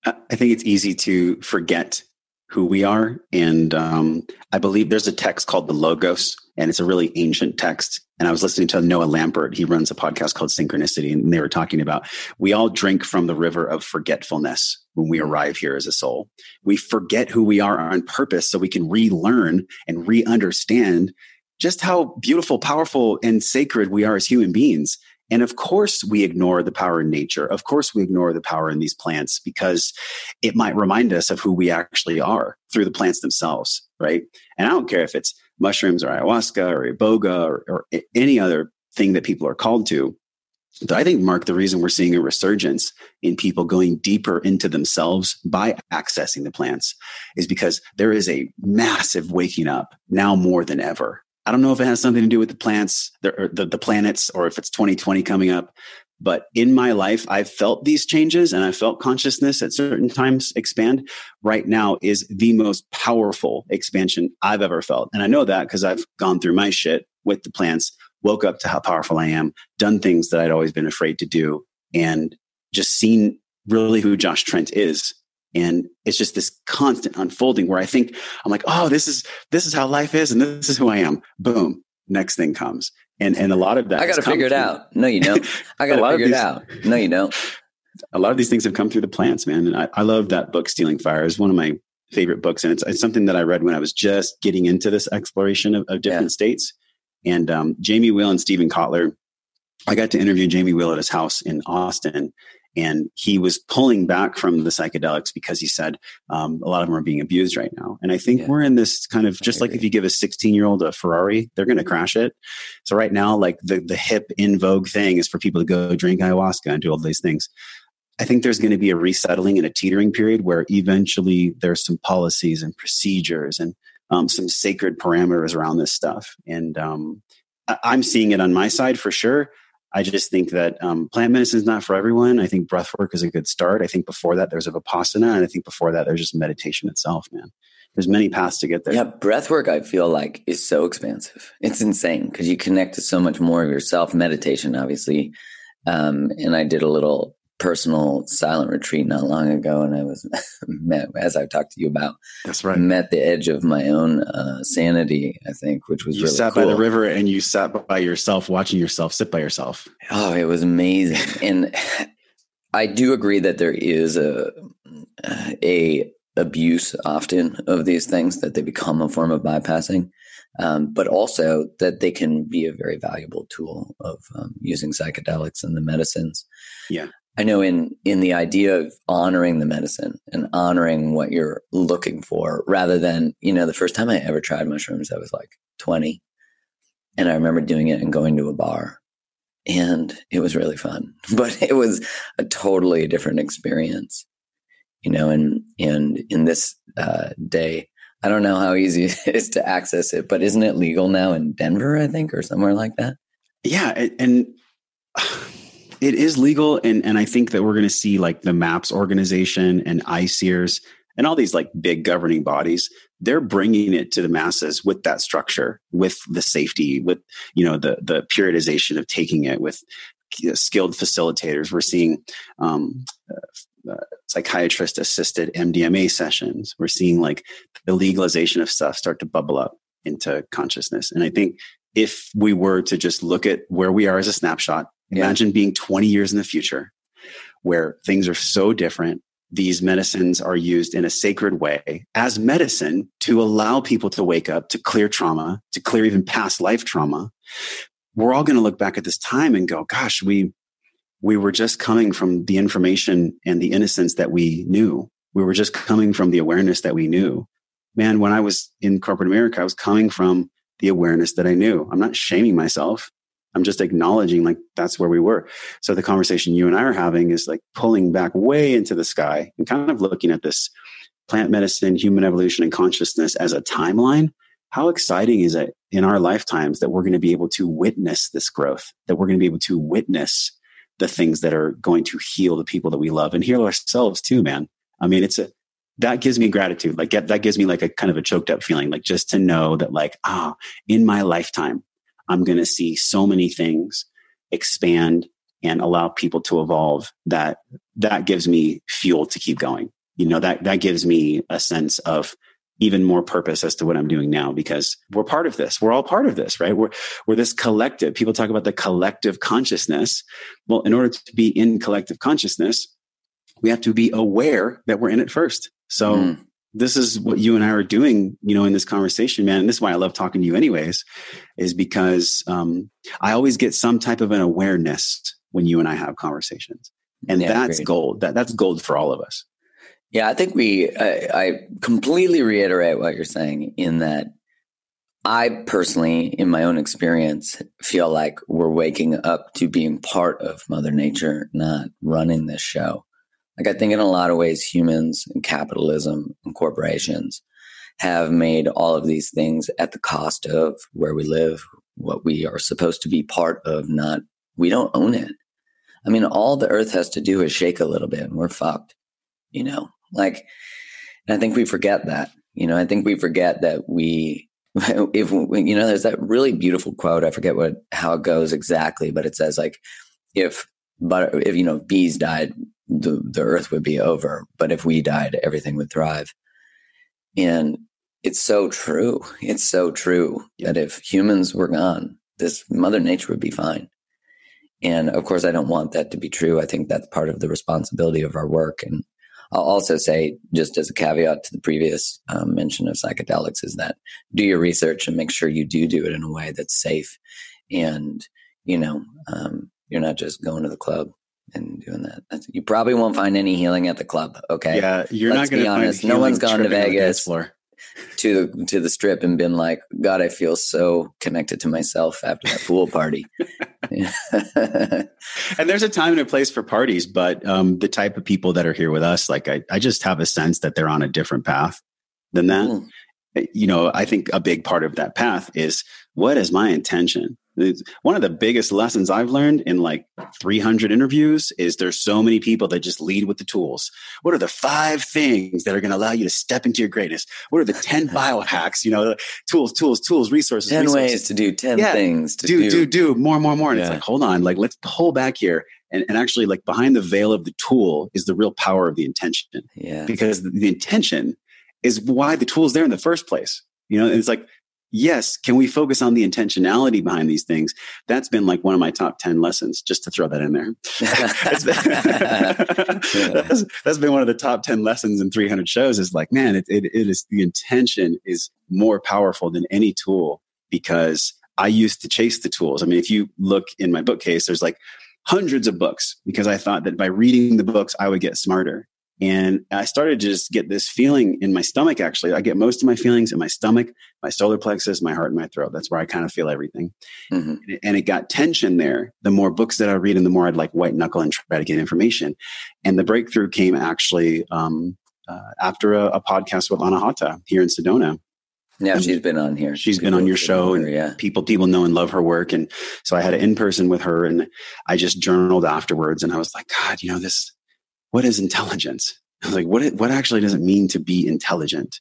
I think it's easy to forget who we are. And um, I believe there's a text called the Logos, and it's a really ancient text. And I was listening to Noah Lampert. He runs a podcast called Synchronicity, and they were talking about we all drink from the river of forgetfulness when we arrive here as a soul. We forget who we are on purpose so we can relearn and re understand just how beautiful, powerful, and sacred we are as human beings. And of course, we ignore the power in nature. Of course, we ignore the power in these plants because it might remind us of who we actually are through the plants themselves, right? And I don't care if it's mushrooms or ayahuasca or iboga or, or any other thing that people are called to. I think, Mark, the reason we're seeing a resurgence in people going deeper into themselves by accessing the plants is because there is a massive waking up now more than ever. I don't know if it has something to do with the plants, the, er, the, the planets, or if it's 2020 coming up. But in my life, I've felt these changes and I felt consciousness at certain times expand. Right now is the most powerful expansion I've ever felt. And I know that because I've gone through my shit with the plants woke up to how powerful I am, done things that I'd always been afraid to do, and just seen really who Josh Trent is. And it's just this constant unfolding where I think I'm like, oh, this is this is how life is, and this is who I am. Boom, next thing comes, and and a lot of that. I got to figure it out. No, you don't. I got to figure these, it out. No, you don't. A lot of these things have come through the plants, man. And I, I love that book, Stealing Fire. is one of my favorite books, and it's, it's something that I read when I was just getting into this exploration of, of different yeah. states and um, Jamie Wheal and Steven Kotler, I got to interview Jamie Wheal at his house in Austin. And he was pulling back from the psychedelics because he said um, a lot of them are being abused right now. And I think yeah. we're in this kind of just like if you give a 16 year old a Ferrari, they're going to crash it. So right now, like the, the hip in vogue thing is for people to go drink ayahuasca and do all these things. I think there's going to be a resettling and a teetering period where eventually there's some policies and procedures and um, some sacred parameters around this stuff. And um, I- am seeing it on my side for sure. I just think that um, plant medicine is not for everyone. I think breath work is a good start. I think before that there's a vipassana, and I think before that there's just meditation itself. Man, there's many paths to get there. Yeah, breath work I feel like is so expansive. It's insane because you connect to so much more of yourself. Meditation, obviously, um, and I did a little personal silent retreat not long ago, and I was met as I've talked to you about. That's right. Met the edge of my own uh, sanity, I think, which was you really sat cool. by the river and you sat by yourself, watching yourself sit by yourself. Oh, it was amazing, and I do agree that there is a a abuse often of these things that they become a form of bypassing. Um, but also that they can be a very valuable tool of um, using psychedelics and the medicines. Yeah. I know in in the idea of honoring the medicine and honoring what you're looking for rather than, you know, the first time I ever tried mushrooms, I was like 20. And I remember doing it and going to a bar. And it was really fun. But it was a totally different experience. You know, and and in this uh, day, I don't know how easy it is to access it, but isn't it legal now in Denver, I think, or somewhere like that? Yeah. And it is legal, and and I think that we're going to see like the MAPS organization and ICEERS and all these like big governing bodies. They're bringing it to the masses with that structure, with the safety, with you know the the periodization of taking it, with skilled facilitators. We're seeing um, uh, psychiatrist assisted MDMA sessions. We're seeing like the legalization of stuff start to bubble up into consciousness. And I think if we were to just look at where we are as a snapshot, Imagine being 20 years in the future where things are so different. These medicines are used in a sacred way as medicine to allow people to wake up, to clear trauma, to clear even past life trauma. We're all going to look back at this time and go, gosh, we, we were just coming from the information and the innocence that we knew. We were just coming from the awareness that we knew. Man, when I was in corporate America, I was coming from the awareness that I knew. I'm not shaming myself. I'm just acknowledging like that's where we were. So the conversation you and I are having is like pulling back way into the sky and kind of looking at this plant medicine, human evolution, and consciousness as a timeline. How exciting is it in our lifetimes that we're going to be able to witness this growth, that we're going to be able to witness the things that are going to heal the people that we love and heal ourselves too, man. I mean, it's a, that gives me gratitude. Like that gives me like a kind of a choked up feeling, like just to know that like, ah, in my lifetime, I'm going to see so many things expand and allow people to evolve that that gives me fuel to keep going. You know, that, that gives me a sense of even more purpose as to what I'm doing now because we're part of this. We're all part of this, right? We're, we're this collective. People talk about the collective consciousness. Well, in order to be in collective consciousness, we have to be aware that we're in it first. So mm this is what you and I are doing, you know, in this conversation, man. And this is why I love talking to you, anyways, is because um, I always get some type of an awareness when you and I have conversations, and yeah, that's gold. That that's gold for all of us. Yeah, I think we. I, I completely reiterate what you're saying in that I personally, in my own experience, feel like we're waking up to being part of Mother Nature, not running this show. Like, I think in a lot of ways, humans and capitalism and corporations have made all of these things at the cost of where we live, what we are supposed to be part of, not, we don't own it. I mean, all the earth has to do is shake a little bit and we're fucked, you know? Like, and I think we forget that. You know, I think we forget that we, if you know, there's that really beautiful quote. I forget what how it goes exactly, but it says like, if but if you know bees died, the the earth would be over. But if we died, everything would thrive. And it's so true. It's so true yeah. that if humans were gone, this Mother Nature would be fine. And of course, I don't want that to be true. I think that's part of the responsibility of our work. And I'll also say, just as a caveat to the previous um, mention of psychedelics, is that do your research and make sure you do do it in a way that's safe. And, you know, um, you're not just going to the club and doing that. That's, you probably won't find any healing at the club. Okay. Yeah. You're Let's not going to be honest. No one's gone to Vegas. To the to the strip and been like, God, I feel so connected to myself after that pool party. and there's a time and a place for parties, but um, the type of people that are here with us, like I, I just have a sense that they're on a different path than that. Mm. You know, I think a big part of that path is what is my intention? One of the biggest lessons I've learned in like 300 interviews is there's so many people that just lead with the tools. What are the five things that are going to allow you to step into your greatness? What are the 10 biohacks? You know, tools, tools, tools, resources. 10 resources. ways to do 10 yeah. things. do, do, do, do, more, more, more. And yeah. it's like, hold on, like let's pull back here. And, and actually, like behind the veil of the tool is the real power of the intention. Yeah. Because the, the intention is why the tool is there in the first place. You know, and it's like yes, can we focus on the intentionality behind these things? That's been like one of my top 10 lessons, just to throw that in there. that's, that's been one of the top 10 lessons in 300 shows is like, man, it, it, it is the intention is more powerful than any tool because I used to chase the tools. I mean, if you look in my bookcase, there's like hundreds of books because I thought that by reading the books, I would get smarter. And I started to just get this feeling in my stomach, actually. I get most of my feelings in my stomach, my solar plexus, my heart, and my throat. That's where I kind of feel everything. Mm-hmm. And it got tension there. The more books that I read and the more I'd like white knuckle and try to get information. And the breakthrough came actually um, uh, after a, a, podcast with Anahata here in Sedona. Yeah, she's been on here. she's been on your show, her, and yeah. people people know and love her work. And so I had an in person with her, and I just journaled afterwards. And I was like, God, you know this what is intelligence? I was like, what, what actually does it mean to be intelligent?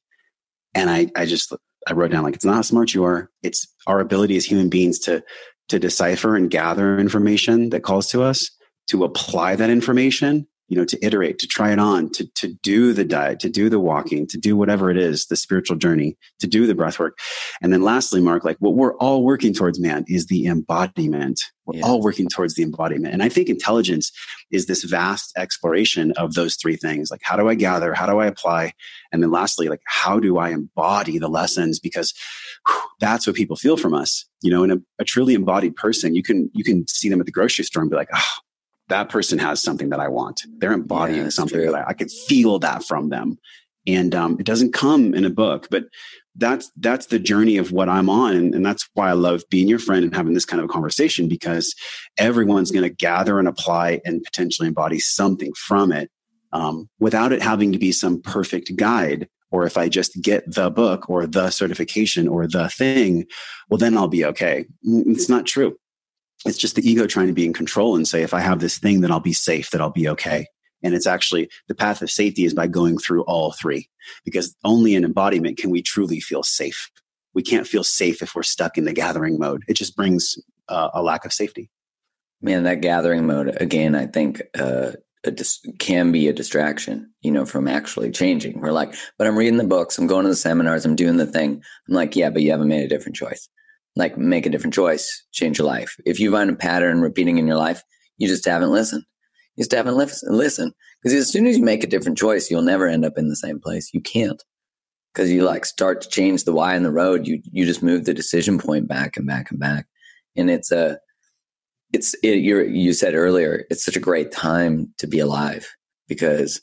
And I, I just, I wrote down like, it's not how smart you are. It's our ability as human beings to, to decipher and gather information that calls to us, to apply that information you know, to iterate, to try it on, to, to do the diet, to do the walking, to do whatever it is, the spiritual journey, to do the breath work. And then lastly, Mark, like what we're all working towards, man, is the embodiment. We're yeah. all working towards the embodiment. And I think intelligence is this vast exploration of those three things. Like, how do I gather? How do I apply? And then lastly, like, how do I embody the lessons? Because whew, that's what people feel from us. You know, in a, a truly embodied person, you can, you can see them at the grocery store and be like, oh, that person has something that I want. They're embodying yeah, something true. that I, I could feel that from them. And um, it doesn't come in a book, but that's that's the journey of what I'm on, and, and that's why I love being your friend and having this kind of a conversation because everyone's going to gather and apply and potentially embody something from it um, without it having to be some perfect guide. Or if I just get the book or the certification or the thing, well, then I'll be okay. It's not true it's just the ego trying to be in control and say, if I have this thing, then I'll be safe, that I'll be okay. And it's actually the path of safety is by going through all three, because only in embodiment can we truly feel safe. We can't feel safe if we're stuck in the gathering mode. It just brings uh, a lack of safety. Man, that gathering mode again, I think uh, dis- can be a distraction, you know, from actually changing. We're like, but I'm reading the books, I'm going to the seminars, I'm doing the thing. I'm like, yeah, but you haven't made a different choice like make a different choice, change your life. If you find a pattern repeating in your life, you just haven't listened. You just haven't listened. Because as soon as you make a different choice, you'll never end up in the same place. You can't. Because you like start to change the why in the road. You you just move the decision point back and back and back. And it's a it's it, you said earlier, it's such a great time to be alive because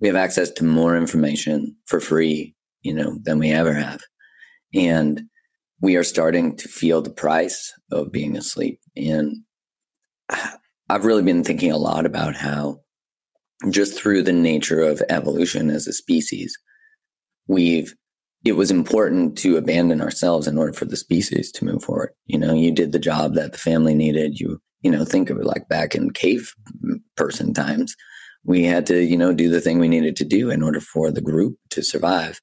we have access to more information for free, you know, than we ever have. And we are starting to feel the price of mm-hmm. being asleep. And I've really been thinking a lot about how just through the nature of evolution as a species, we've it was important to abandon ourselves in order for the species to move forward. You know, you did the job that the family needed. You, you know, think of it like back in cave person times. We had to, you know, do the thing we needed to do in order for the group to survive.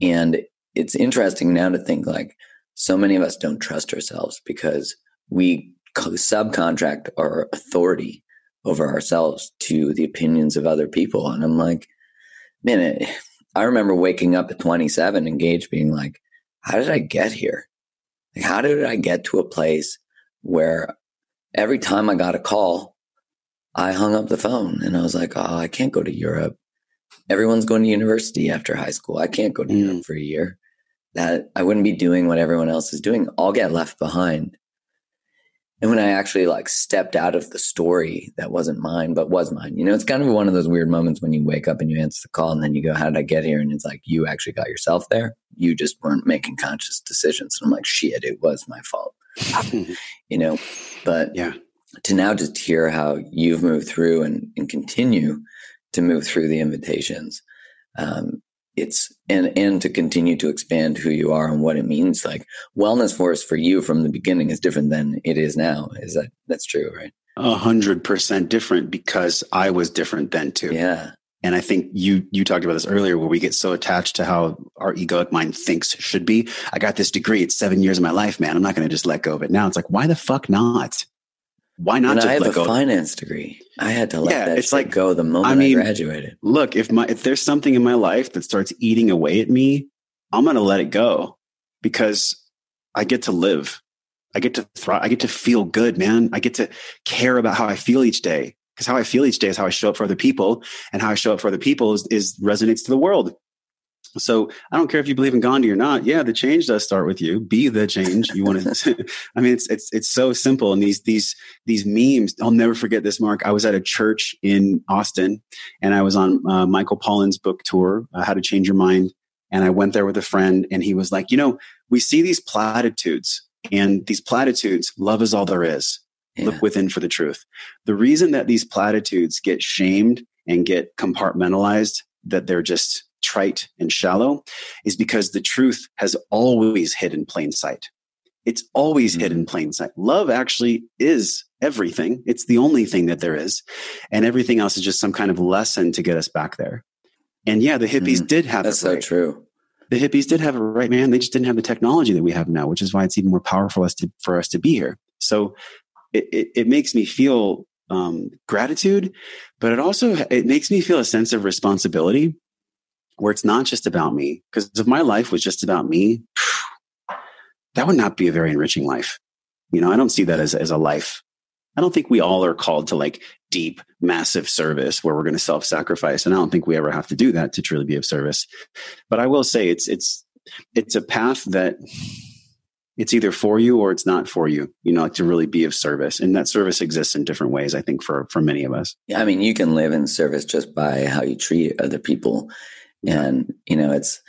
And it's interesting now to think like so many of us don't trust ourselves because we subcontract our authority over ourselves to the opinions of other people. And I'm like, man, it, I remember waking up at 27 engaged being like, how did I get here? Like, how did I get to a place where every time I got a call, I hung up the phone and I was like, oh, I can't go to Europe. Everyone's going to university after high school. I can't go to mm. Europe for a year. That I wouldn't be doing what everyone else is doing. I'll get left behind. And when I actually like stepped out of the story that wasn't mine, but was mine, you know, it's kind of one of those weird moments when you wake up and you answer the call and then you go, how did I get here? And it's like, you actually got yourself there. You just weren't making conscious decisions. And I'm like, shit, it was my fault, you know, but yeah, to now just hear how you've moved through and, and continue to move through the invitations. Um, it's and and to continue to expand who you are and what it means. Like wellness force for you from the beginning is different than it is now. Is that that's true right? A hundred percent different because i was different then too. Yeah. And i think you you talked about this earlier where we get so attached to how our egoic mind thinks should be. I got this degree. It's seven years of my life man. I'm not going to just let go of it now. It's like why the fuck not why not? I have a go? finance degree. I had to let yeah, that it's like, go the moment I, mean, I graduated. Look, if my if there's something in my life that starts eating away at me, I'm gonna let it go because I get to live. I get to thrive. I get to feel good, man. I get to care about how I feel each day because how I feel each day is how I show up for other people, and how I show up for other people is, is resonates to the world. So I don't care if you believe in Gandhi or not. Yeah, the change does start with you. Be the change you want to. I mean, it's it's it's so simple. And these these these memes. I'll never forget this. Mark, I was at a church in Austin, and I was on uh, Michael Pollan's book tour, uh, How to Change Your Mind. And I went there with a friend, and he was like, you know, we see these platitudes, and these platitudes, love is all there is. Yeah. Look within for the truth. The reason that these platitudes get shamed and get compartmentalized, that they're just trite and shallow is because the truth has always hid in plain sight. It's always mm-hmm. hid in plain sight. Love actually is everything. It's the only thing that there is. And everything else is just some kind of lesson to get us back there. And yeah, the hippies mm, did have that's it right. so true. The hippies did have it right, man. They just didn't have the technology that we have now, which is why it's even more powerful us to, for us to be here. So it, it, it makes me feel um, gratitude, but it also it makes me feel a sense of responsibility where it's not just about me. Because if my life was just about me, that would not be a very enriching life. You know, I don't see that as, as a life. I don't think we all are called to like deep, massive service where we're going to self sacrifice. And I don't think we ever have to do that to truly be of service. But I will say it's, it's, it's a path that it's either for you or it's not for you, you know, like to really be of service. And that service exists in different ways, I think, for, for many of us. Yeah. I mean, you can live in service just by how you treat other people. And, you know, it's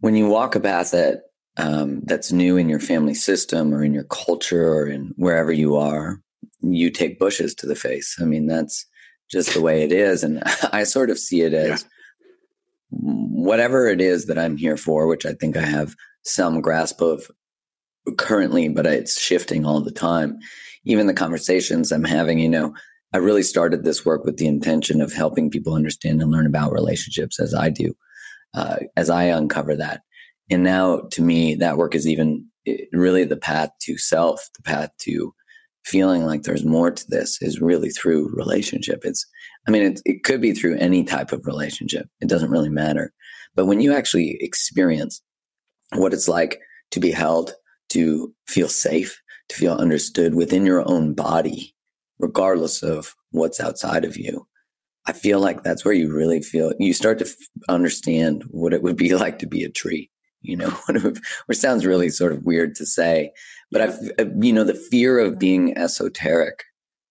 when you walk a path that, um, that's new in your family system or in your culture or in wherever you are, you take bushes to the face. I mean, that's just the way it is. And I sort of see it as yeah. whatever it is that I'm here for, which I think I have some grasp of currently, but it's shifting all the time. Even the conversations I'm having, you know, I really started this work with the intention of helping people understand and learn about relationships as I do, uh, as I uncover that. And now to me, that work is even really the path to self, the path to feeling like there's more to this is really through relationship. It's, I mean, it, it could be through any type of relationship. It doesn't really matter. But when you actually experience what it's like to be held, to feel safe, to feel understood within your own body, regardless of what's outside of you. I feel like that's where you really feel you start to f- understand what it would be like to be a tree. You know, which sounds really sort of weird to say, but yeah. I've, uh, you know, the fear of being esoteric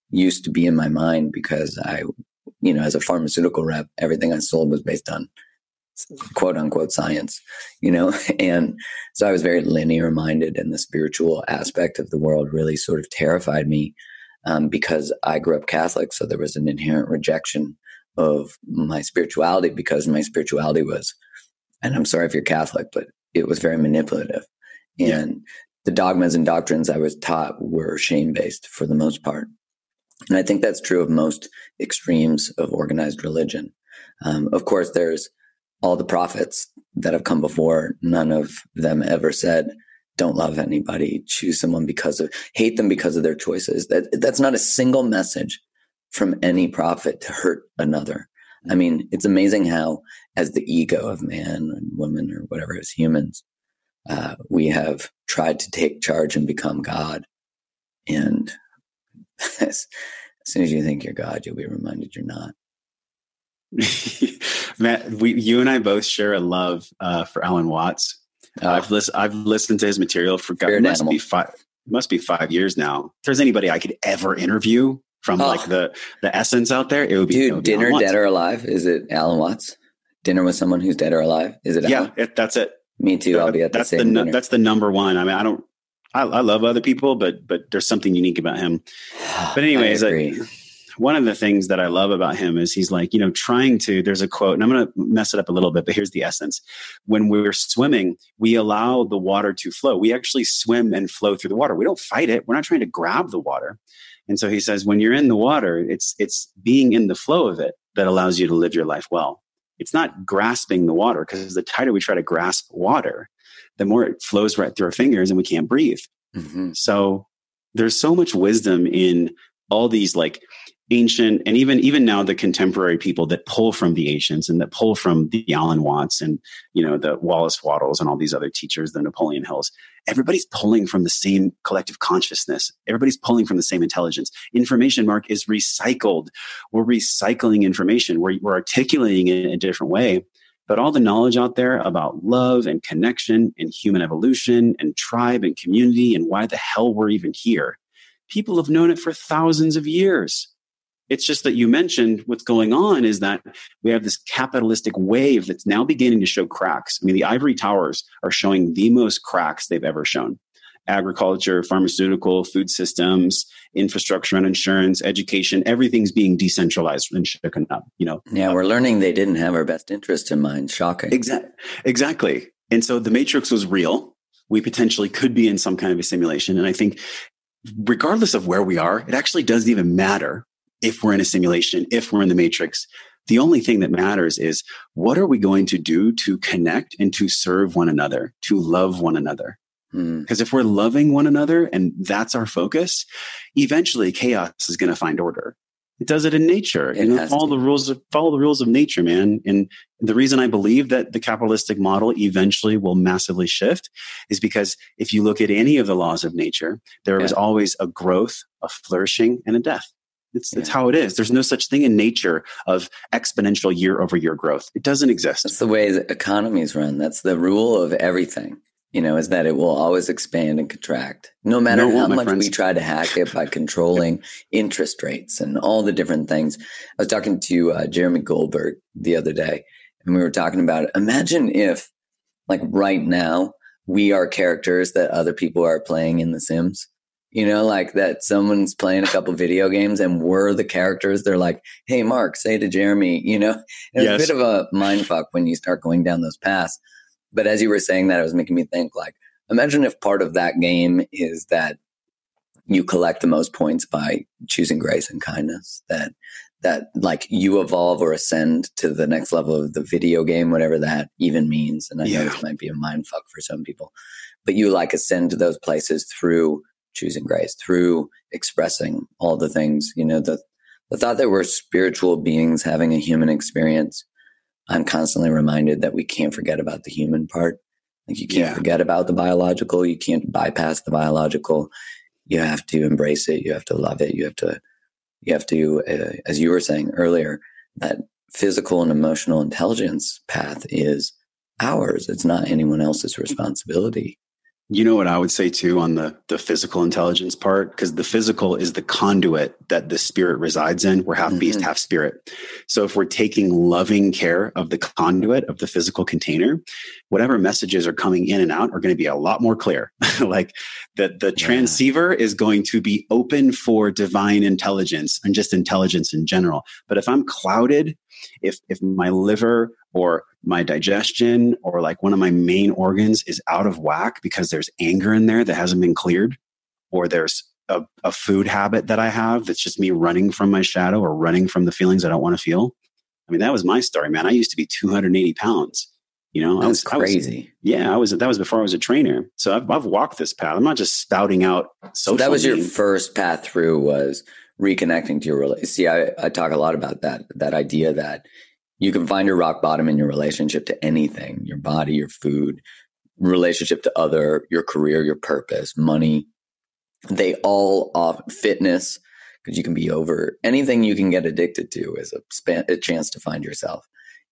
used to be in my mind because I, you know, as a pharmaceutical rep, everything I sold was based on quote unquote science, you know? And so I was very linear minded, and the spiritual aspect of the world really sort of terrified me um, because I grew up Catholic. So there was an inherent rejection of my spirituality because my spirituality was, and I'm sorry if you're Catholic, but it was very manipulative. And yeah. the dogmas and doctrines I was taught were shame based for the most part. And I think that's true of most extremes of organized religion. Um, of course, there's all the prophets that have come before. None of them ever said, don't love anybody, choose someone because of, hate them because of their choices. That, that's not a single message from any prophet to hurt another. I mean, it's amazing how, as the ego of man and woman or whatever, as humans, uh, we have tried to take charge and become God. And as, as soon as you think you're God, you'll be reminded you're not. Matt, we, you and I both share a love uh, for Alan Watts. Oh. I've listened. I've listened to his material for God, must animal. be five must be five years now. If there's anybody I could ever interview from oh. like the the essence out there, it would be dude. Would be dinner, dead or alive? Is it Alan Watts? Dinner with someone who's dead or alive? Is it? Yeah, it, that's it. Me too. I'll be at that's the same. The, that's the number one. I mean, I don't. I, I, love other people, but but there's something unique about him. But anyways, uh, I one of the things that I love about him is he's like, you know, trying to, there's a quote, and I'm going to mess it up a little bit, but here's the essence. When we're swimming, we allow the water to flow. We actually swim and flow through the water. We don't fight it. We're not trying to grab the water. And so he says, when you're in the water, it's, it's being in the flow of it that allows you to live your life well. It's not grasping the water because the tighter we try to grasp water, the more it flows right through our fingers and we can't breathe. Mm-hmm. So there's so much wisdom in all these like ancient and even even now the contemporary people that pull from the ancients and that pull from the Alan Watts and you know the Wallace Wattles and all these other teachers, the Napoleon Hills. Everybody's pulling from the same collective consciousness. Everybody's pulling from the same intelligence. Information, Mark, is recycled. We're recycling information. We're, we're articulating it in a different way. But all the knowledge out there about love and connection and human evolution and tribe and community and why the hell we're even here, people have known it for thousands of years. It's just that you mentioned what's going on is that we have this capitalistic wave that's now beginning to show cracks. I mean, the ivory towers are showing the most cracks they've ever shown. Agriculture, pharmaceutical, food systems, infrastructure and insurance, education, everything's being decentralized and shaken up, you know. Yeah, we're learning they didn't have our best interest in mind. Shocking. Exactly. Exactly. And so the matrix was real. We potentially could be in some kind of a simulation. And I think regardless of where we are, it actually doesn't even matter if we're in a simulation, if we're in the matrix. The only thing that matters is what are we going to do to connect and to serve one another, to love one another? Because mm. if we're loving one another and that's our focus, eventually chaos is going to find order. It does it in nature. It you know, follow to. the rules of follow the rules of nature, man. And the reason I believe that the capitalistic model eventually will massively shift is because if you look at any of the laws of nature, there yeah. is always a growth, a flourishing, and a death. It's, yeah. it's how it is. There's no such thing in nature of exponential year over year growth. It doesn't exist. That's the way the economies run. That's the rule of everything, you know, is that it will always expand and contract. No matter no, how much friends. we try to hack it by controlling interest rates and all the different things. I was talking to uh, Jeremy Goldberg the other day and we were talking about it. Imagine if like right now we are characters that other people are playing in the Sims you know, like that someone's playing a couple video games and we're the characters. They're like, hey, Mark, say to Jeremy, you know, it's yes. a bit of a mind fuck when you start going down those paths. But as you were saying that, it was making me think like, imagine if part of that game is that you collect the most points by choosing grace and kindness, that, that like you evolve or ascend to the next level of the video game, whatever that even means. And I yeah. know this might be a mind fuck for some people, but you like ascend to those places through choosing grace, through expressing all the things, you know, the, the thought that we're spiritual beings having a human experience. I'm constantly reminded that we can't forget about the human part. Like you can't yeah. forget about the biological. You can't bypass the biological. You have to embrace it. You have to love it. You have to, you have to, uh, as you were saying earlier, that physical and emotional intelligence path is ours. It's not anyone else's responsibility You know what I would say too on the the physical intelligence part because the physical is the conduit that the spirit resides in. We're half mm-hmm. beast, half spirit. So if we're taking loving care of the conduit of the physical container, whatever messages are coming in and out are going to be a lot more clear. like the the yeah. transceiver is going to be open for divine intelligence and just intelligence in general. But if I'm clouded, if if my liver or my digestion or like one of my main organs is out of whack because there's anger in there that hasn't been cleared, or there's a, a, food habit that I have that's just me running from my shadow or running from the feelings I don't want to feel. I mean, that was my story, man. I used to be 280 pounds. You know, that's I was crazy. I was, yeah, I was. That was before I was a trainer. So I've, I've walked this path. I'm not just spouting out. So that was your first path through was reconnecting to your relationship. See, I, I talk a lot about that. That idea that you can find your rock bottom in your relationship to anything your body, your food, relationship to other, your career, your purpose, money. They all off fitness because you can be over anything you can get addicted to is a, span, a chance to find yourself,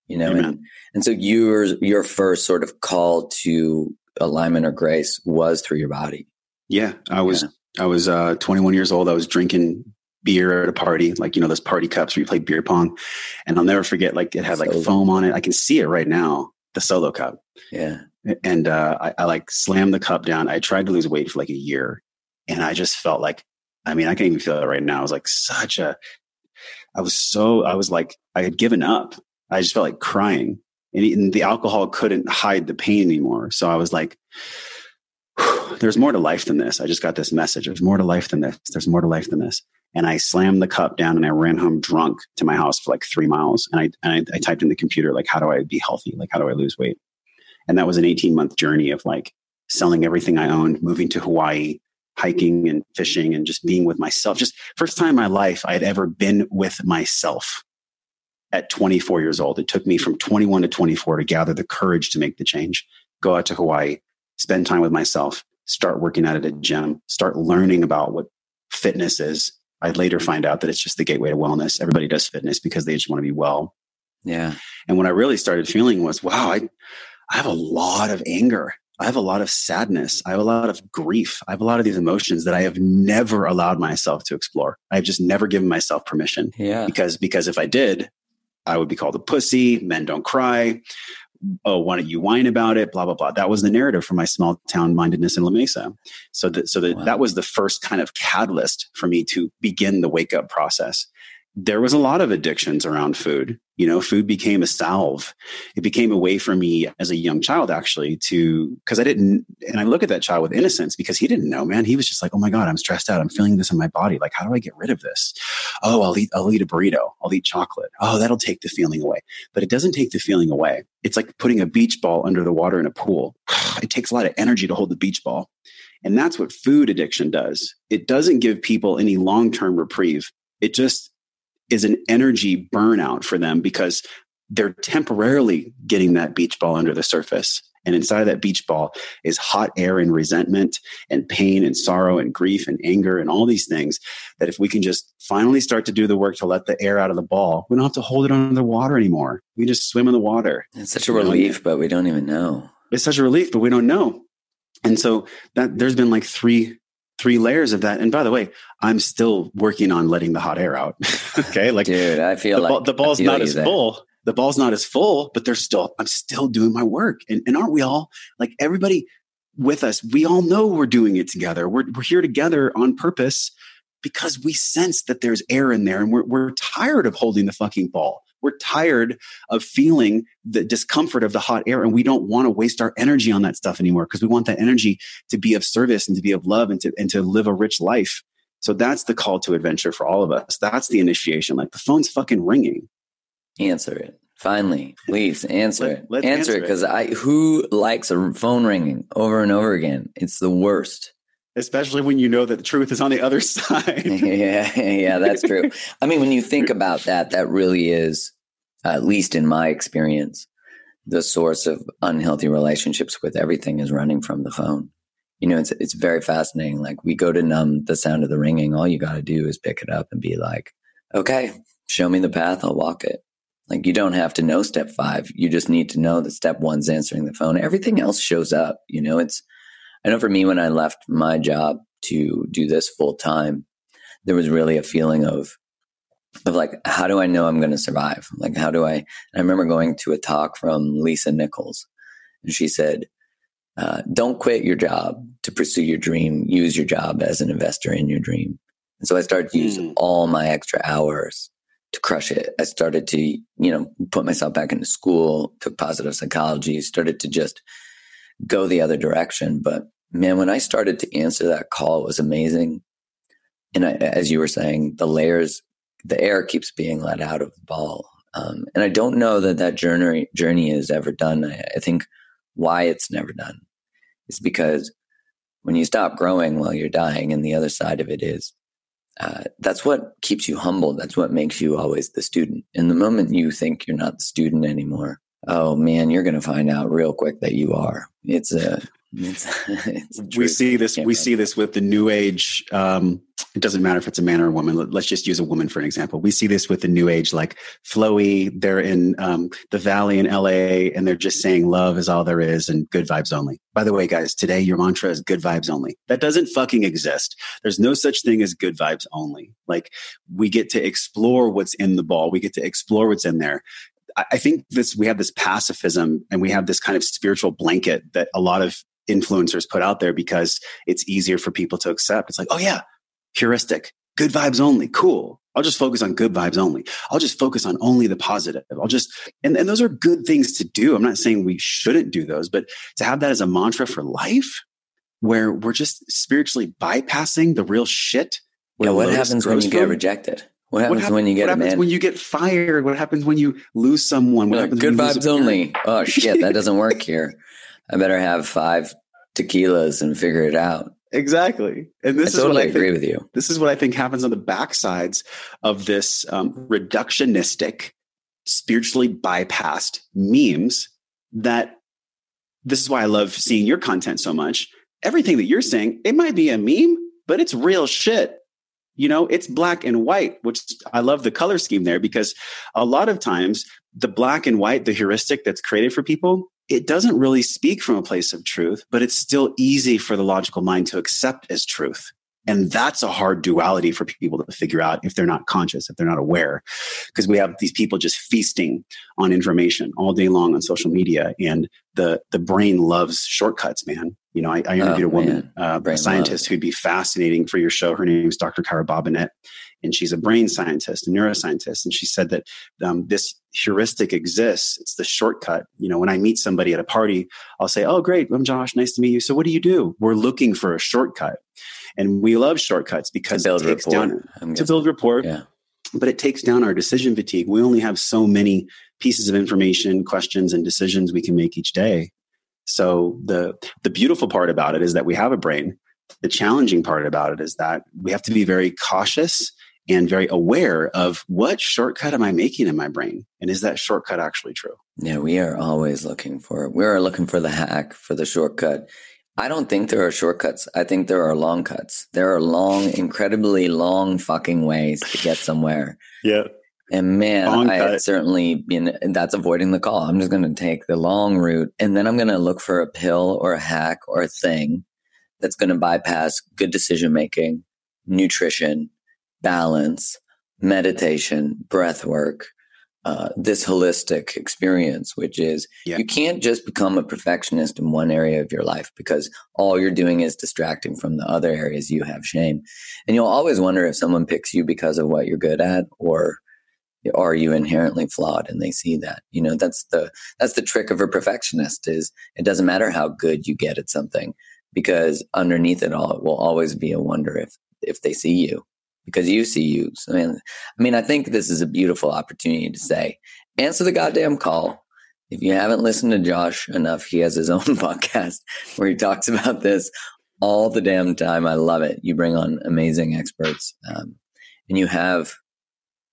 you know. And, and so your your first sort of call to alignment or grace was through your body. Yeah, I was yeah. I was uh, 21 years old. I was drinking beer at a party, like, you know, those party cups where you play beer pong. And I'll never forget, like, it had like solo. foam on it. I can see it right now, the solo cup. Yeah. And uh, I, I like slammed the cup down. I tried to lose weight for like a year. And I just felt like, I mean, I can't even feel it right now. I was like such a, I was so, I was like, I had given up. I just felt like crying. And, and the alcohol couldn't hide the pain anymore. So I was like, there's more to life than this. I just got this message. There's more to life than this. There's more to life than this and I slammed the cup down and I ran home drunk to my house for like three miles. And I, and I, I typed in the computer, like, how do I be healthy? Like, how do I lose weight? And that was an 18 month journey of like selling everything I owned, moving to Hawaii, hiking and fishing and just being with myself. Just first time in my life I had ever been with myself at 24 years old. It took me from 21 to 24 to gather the courage to make the change, go out to Hawaii, spend time with myself, start working out at a gym, start learning about what fitness is, I'd later find out that it's just the gateway to wellness. Everybody does fitness because they just want to be well. Yeah. And what I really started feeling was, wow, I, I have a lot of anger. I have a lot of sadness. I have a lot of grief. I have a lot of these emotions that I have never allowed myself to explore. I've just never given myself permission. Yeah. Because, because if I did, I would be called a pussy. Men don't cry oh, why don't you whine about it? Blah blah blah. That was the narrative for my small town mindedness in La Mesa. So that so that wow. that was the first kind of catalyst for me to begin the wake up process there was a lot of addictions around food. You know, food became a salve. It became a way for me as a young child, actually, to, because I didn't, and I look at that child with innocence because he didn't know, man. He was just like, oh my God, I'm stressed out. I'm feeling this in my body. Like, how do I get rid of this? Oh, I'll eat, I'll eat a burrito. I'll eat chocolate. Oh, that'll take the feeling away. But it doesn't take the feeling away. It's like putting a beach ball under the water in a pool. It takes a lot of energy to hold the beach ball. And that's what food addiction does. It doesn't give people any long term reprieve. It just is an energy burnout for them because they're temporarily getting that beach ball under the surface. And inside of that beach ball is hot air and resentment and pain and sorrow and grief and anger and all these things that if we can just finally start to do the work to let the air out of the ball, we don't have to hold it under the water anymore. We just swim in the water. It's such a relief, but we don't even know. It's such a relief, but we don't know. And so that there's been like three three layers of that. And by the way, I'm still working on letting the hot air out. okay. Like, dude, I feel the, like the ball's not as there. full. The ball's not as full, but there's still, I'm still doing my work. And, and aren't we all like everybody with us? We all know we're doing it together. We're, we're here together on purpose because we sense that there's air in there and we're, we're tired of holding the fucking ball. We're tired of feeling the discomfort of the hot air and we don't want to waste our energy on that stuff anymore because we want that energy to be of service and to be of love and to, and to live a rich life. So that's the call to adventure for all of us. That's the initiation. Like the phone's fucking ringing. Answer it. Finally, please answer Let, it. Answer, answer it because I who likes a phone ringing over and over again? It's the worst especially when you know that the truth is on the other side. yeah, yeah, that's true. I mean, when you think about that, that really is, at least in my experience, the source of unhealthy relationships with everything is running from the phone. You know, it's it's very fascinating. Like we go to numb the sound of the ringing. All you got to do is pick it up and be like, "Okay, show me the path. I'll walk it." Like you don't have to know step five. You just need to know that step one's answering the phone. Everything else shows up. You know, it's I know for me, when I left my job to do this full time, there was really a feeling of, of like, how do I know I'm going to survive? Like, how do I? I remember going to a talk from Lisa Nichols, and she said, uh, "Don't quit your job to pursue your dream. Use your job as an investor in your dream." And so I started to use mm. all my extra hours to crush it. I started to, you know, put myself back into school, took positive psychology, started to just go the other direction. But man, when I started to answer that call, it was amazing. And I, as you were saying, the layers, the air keeps being let out of the ball. Um, and I don't know that that journey journey is ever done. I, I think why it's never done is because when you stop growing while you're dying, and the other side of it is uh, that's what keeps you humble. That's what makes you always the student. And the moment you think you're not the student anymore, oh man, you're going to find out real quick that you are. It's a it's, it's we see this. We see this with the new age. Um, it doesn't matter if it's a man or a woman. Let's just use a woman for an example. We see this with the new age, like flowy. They're in um, the valley in LA, and they're just saying love is all there is and good vibes only. By the way, guys, today your mantra is good vibes only. That doesn't fucking exist. There's no such thing as good vibes only. Like we get to explore what's in the ball. We get to explore what's in there. I think this we have this pacifism and we have this kind of spiritual blanket that a lot of influencers put out there because it's easier for people to accept. It's like, oh yeah, heuristic, good vibes only, cool. I'll just focus on good vibes only. I'll just focus on only the positive. I'll just, and, and those are good things to do. I'm not saying we shouldn't do those, but to have that as a mantra for life where we're just spiritually bypassing the real shit. Yeah, what happens when you from? get rejected? What happens what when you get what happens when you get fired? What happens when you lose someone? What happens good vibes only. Oh shit, that doesn't work here. I better have five tequilas and figure it out. Exactly. And this I is totally what I agree think, with you. This is what I think happens on the backsides of this um, reductionistic, spiritually bypassed memes that this is why I love seeing your content so much. Everything that you're saying, it might be a meme, but it's real shit. You know, it's black and white, which I love the color scheme there because a lot of times the black and white, the heuristic that's created for people, it doesn't really speak from a place of truth, but it's still easy for the logical mind to accept as truth. And that's a hard duality for people to figure out if they're not conscious, if they're not aware. Because we have these people just feasting on information all day long on social media. And the, the brain loves shortcuts, man. You know, I, I interviewed oh, a woman, uh, a scientist who'd be fascinating for your show. Her name is Dr. Kyra Bobinet and she's a brain scientist, a neuroscientist, and she said that um, this heuristic exists. It's the shortcut. You know, when I meet somebody at a party, I'll say, "Oh, great, I'm Josh. Nice to meet you." So, what do you do? We're looking for a shortcut, and we love shortcuts because to build it takes rapport, down to build rapport. Yeah. But it takes down our decision fatigue. We only have so many pieces of information, questions, and decisions we can make each day. So the the beautiful part about it is that we have a brain. The challenging part about it is that we have to be very cautious and very aware of what shortcut am I making in my brain? And is that shortcut actually true? Yeah, we are always looking for we are looking for the hack, for the shortcut. I don't think there are shortcuts. I think there are long cuts. There are long, incredibly long fucking ways to get somewhere. yeah. And man, long I had certainly been that's avoiding the call. I'm just going to take the long route and then I'm going to look for a pill or a hack or a thing that's going to bypass good decision making, nutrition, balance, meditation, breath work, uh, this holistic experience, which is yeah. you can't just become a perfectionist in one area of your life because all you're doing is distracting from the other areas you have shame. And you'll always wonder if someone picks you because of what you're good at or are you inherently flawed and they see that you know that's the that's the trick of a perfectionist is it doesn't matter how good you get at something because underneath it all it will always be a wonder if if they see you because you see you. So, I mean, I mean i think this is a beautiful opportunity to say, answer the goddamn call. If you haven't listened to Josh enough, he has his own podcast where he talks about this all the damn time. I love it. You bring on amazing experts, um, and you have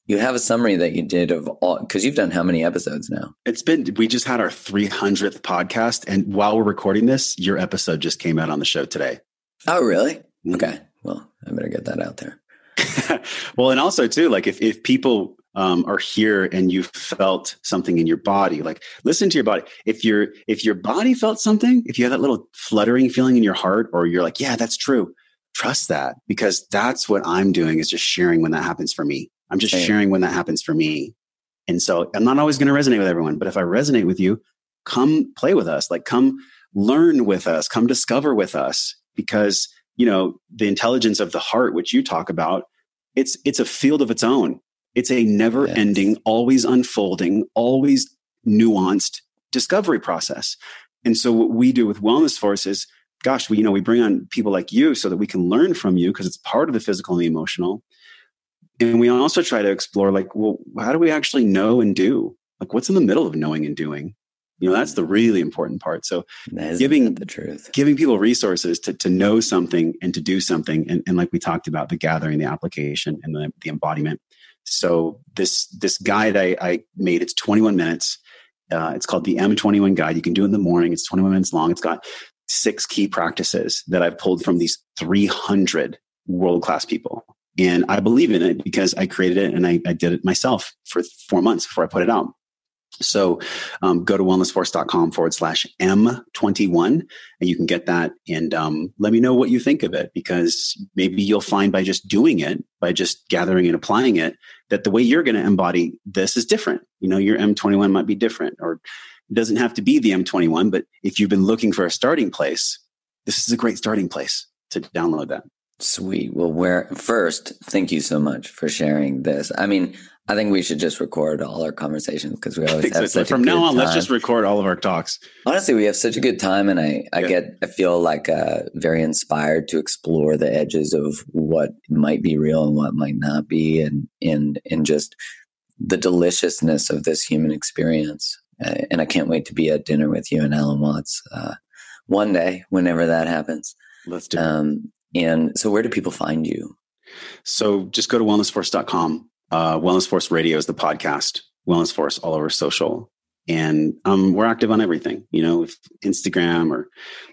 you have a summary that you did of all because you've done how many episodes now? It's been we just had our 300th podcast, and while we're recording this, your episode just came out on the show today. Oh, really? Mm-hmm. Okay. Well, I better get that out there. well, and also too, like if if people um, are here and you felt something in your body like listen to your body if your if your body felt something if you have that little fluttering feeling in your heart or you're like yeah that's true trust that because that's what i'm doing is just sharing when that happens for me i'm just sharing when that happens for me and so i'm not always going to resonate with everyone but if i resonate with you come play with us like come learn with us come discover with us because you know the intelligence of the heart which you talk about it's it's a field of its own it's a never ending, yes. always unfolding, always nuanced discovery process. And so what we do with Wellness Force is, gosh, we, you know, we bring on people like you so that we can learn from you because it's part of the physical and the emotional. And we also try to explore like, well, how do we actually know and do? Like what's in the middle of knowing and doing? You know, that's the really important part. So giving the truth, giving people resources to, to know something and to do something. And, and like we talked about the gathering, the application and the, the embodiment so this this guide I, I made it's 21 minutes. Uh, it's called the M21 guide. You can do it in the morning. It's 21 minutes long. It's got six key practices that I've pulled from these 300 world class people. And I believe in it because I created it and I, I did it myself for four months before I put it out. So um, go to wellnessforce.com forward slash M21 and you can get that and um, let me know what you think of it because maybe you'll find by just doing it, by just gathering and applying it, that the way you're going to embody this is different. You know, your M21 might be different or it doesn't have to be the M21, but if you've been looking for a starting place, this is a great starting place to download that. Sweet. Well, where first, thank you so much for sharing this. I mean, I think we should just record all our conversations because we always have so. such from now on. Time. Let's just record all of our talks. Honestly, we have such a good time, and I, I yeah. get, I feel like uh, very inspired to explore the edges of what might be real and what might not be, and and and just the deliciousness of this human experience. Uh, and I can't wait to be at dinner with you and Alan Watts uh, one day, whenever that happens. Let's do. Um, and so, where do people find you? So just go to wellnessforce.com uh, Wellness Force Radio is the podcast. Wellness Force all over social, and um, we're active on everything. You know, Instagram or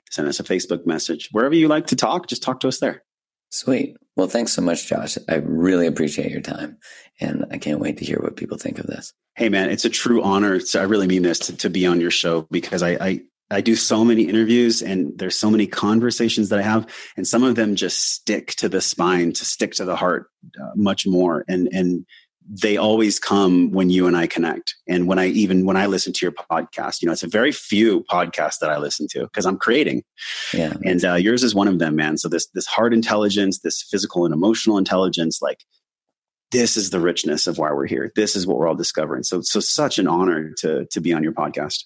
send us a Facebook message wherever you like to talk. Just talk to us there. Sweet. Well, thanks so much, Josh. I really appreciate your time, and I can't wait to hear what people think of this. Hey, man, it's a true honor. So I really mean this to, to be on your show because I, I I do so many interviews and there's so many conversations that I have, and some of them just stick to the spine, to stick to the heart uh, much more. And and they always come when you and I connect. And when I even when I listen to your podcast, you know, it's a very few podcasts that I listen to because I'm creating. Yeah, and uh, yours is one of them, man. So this this heart intelligence, this physical and emotional intelligence, like this is the richness of why we're here. This is what we're all discovering. So so such an honor to to be on your podcast.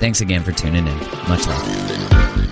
Thanks again for tuning in. Much love.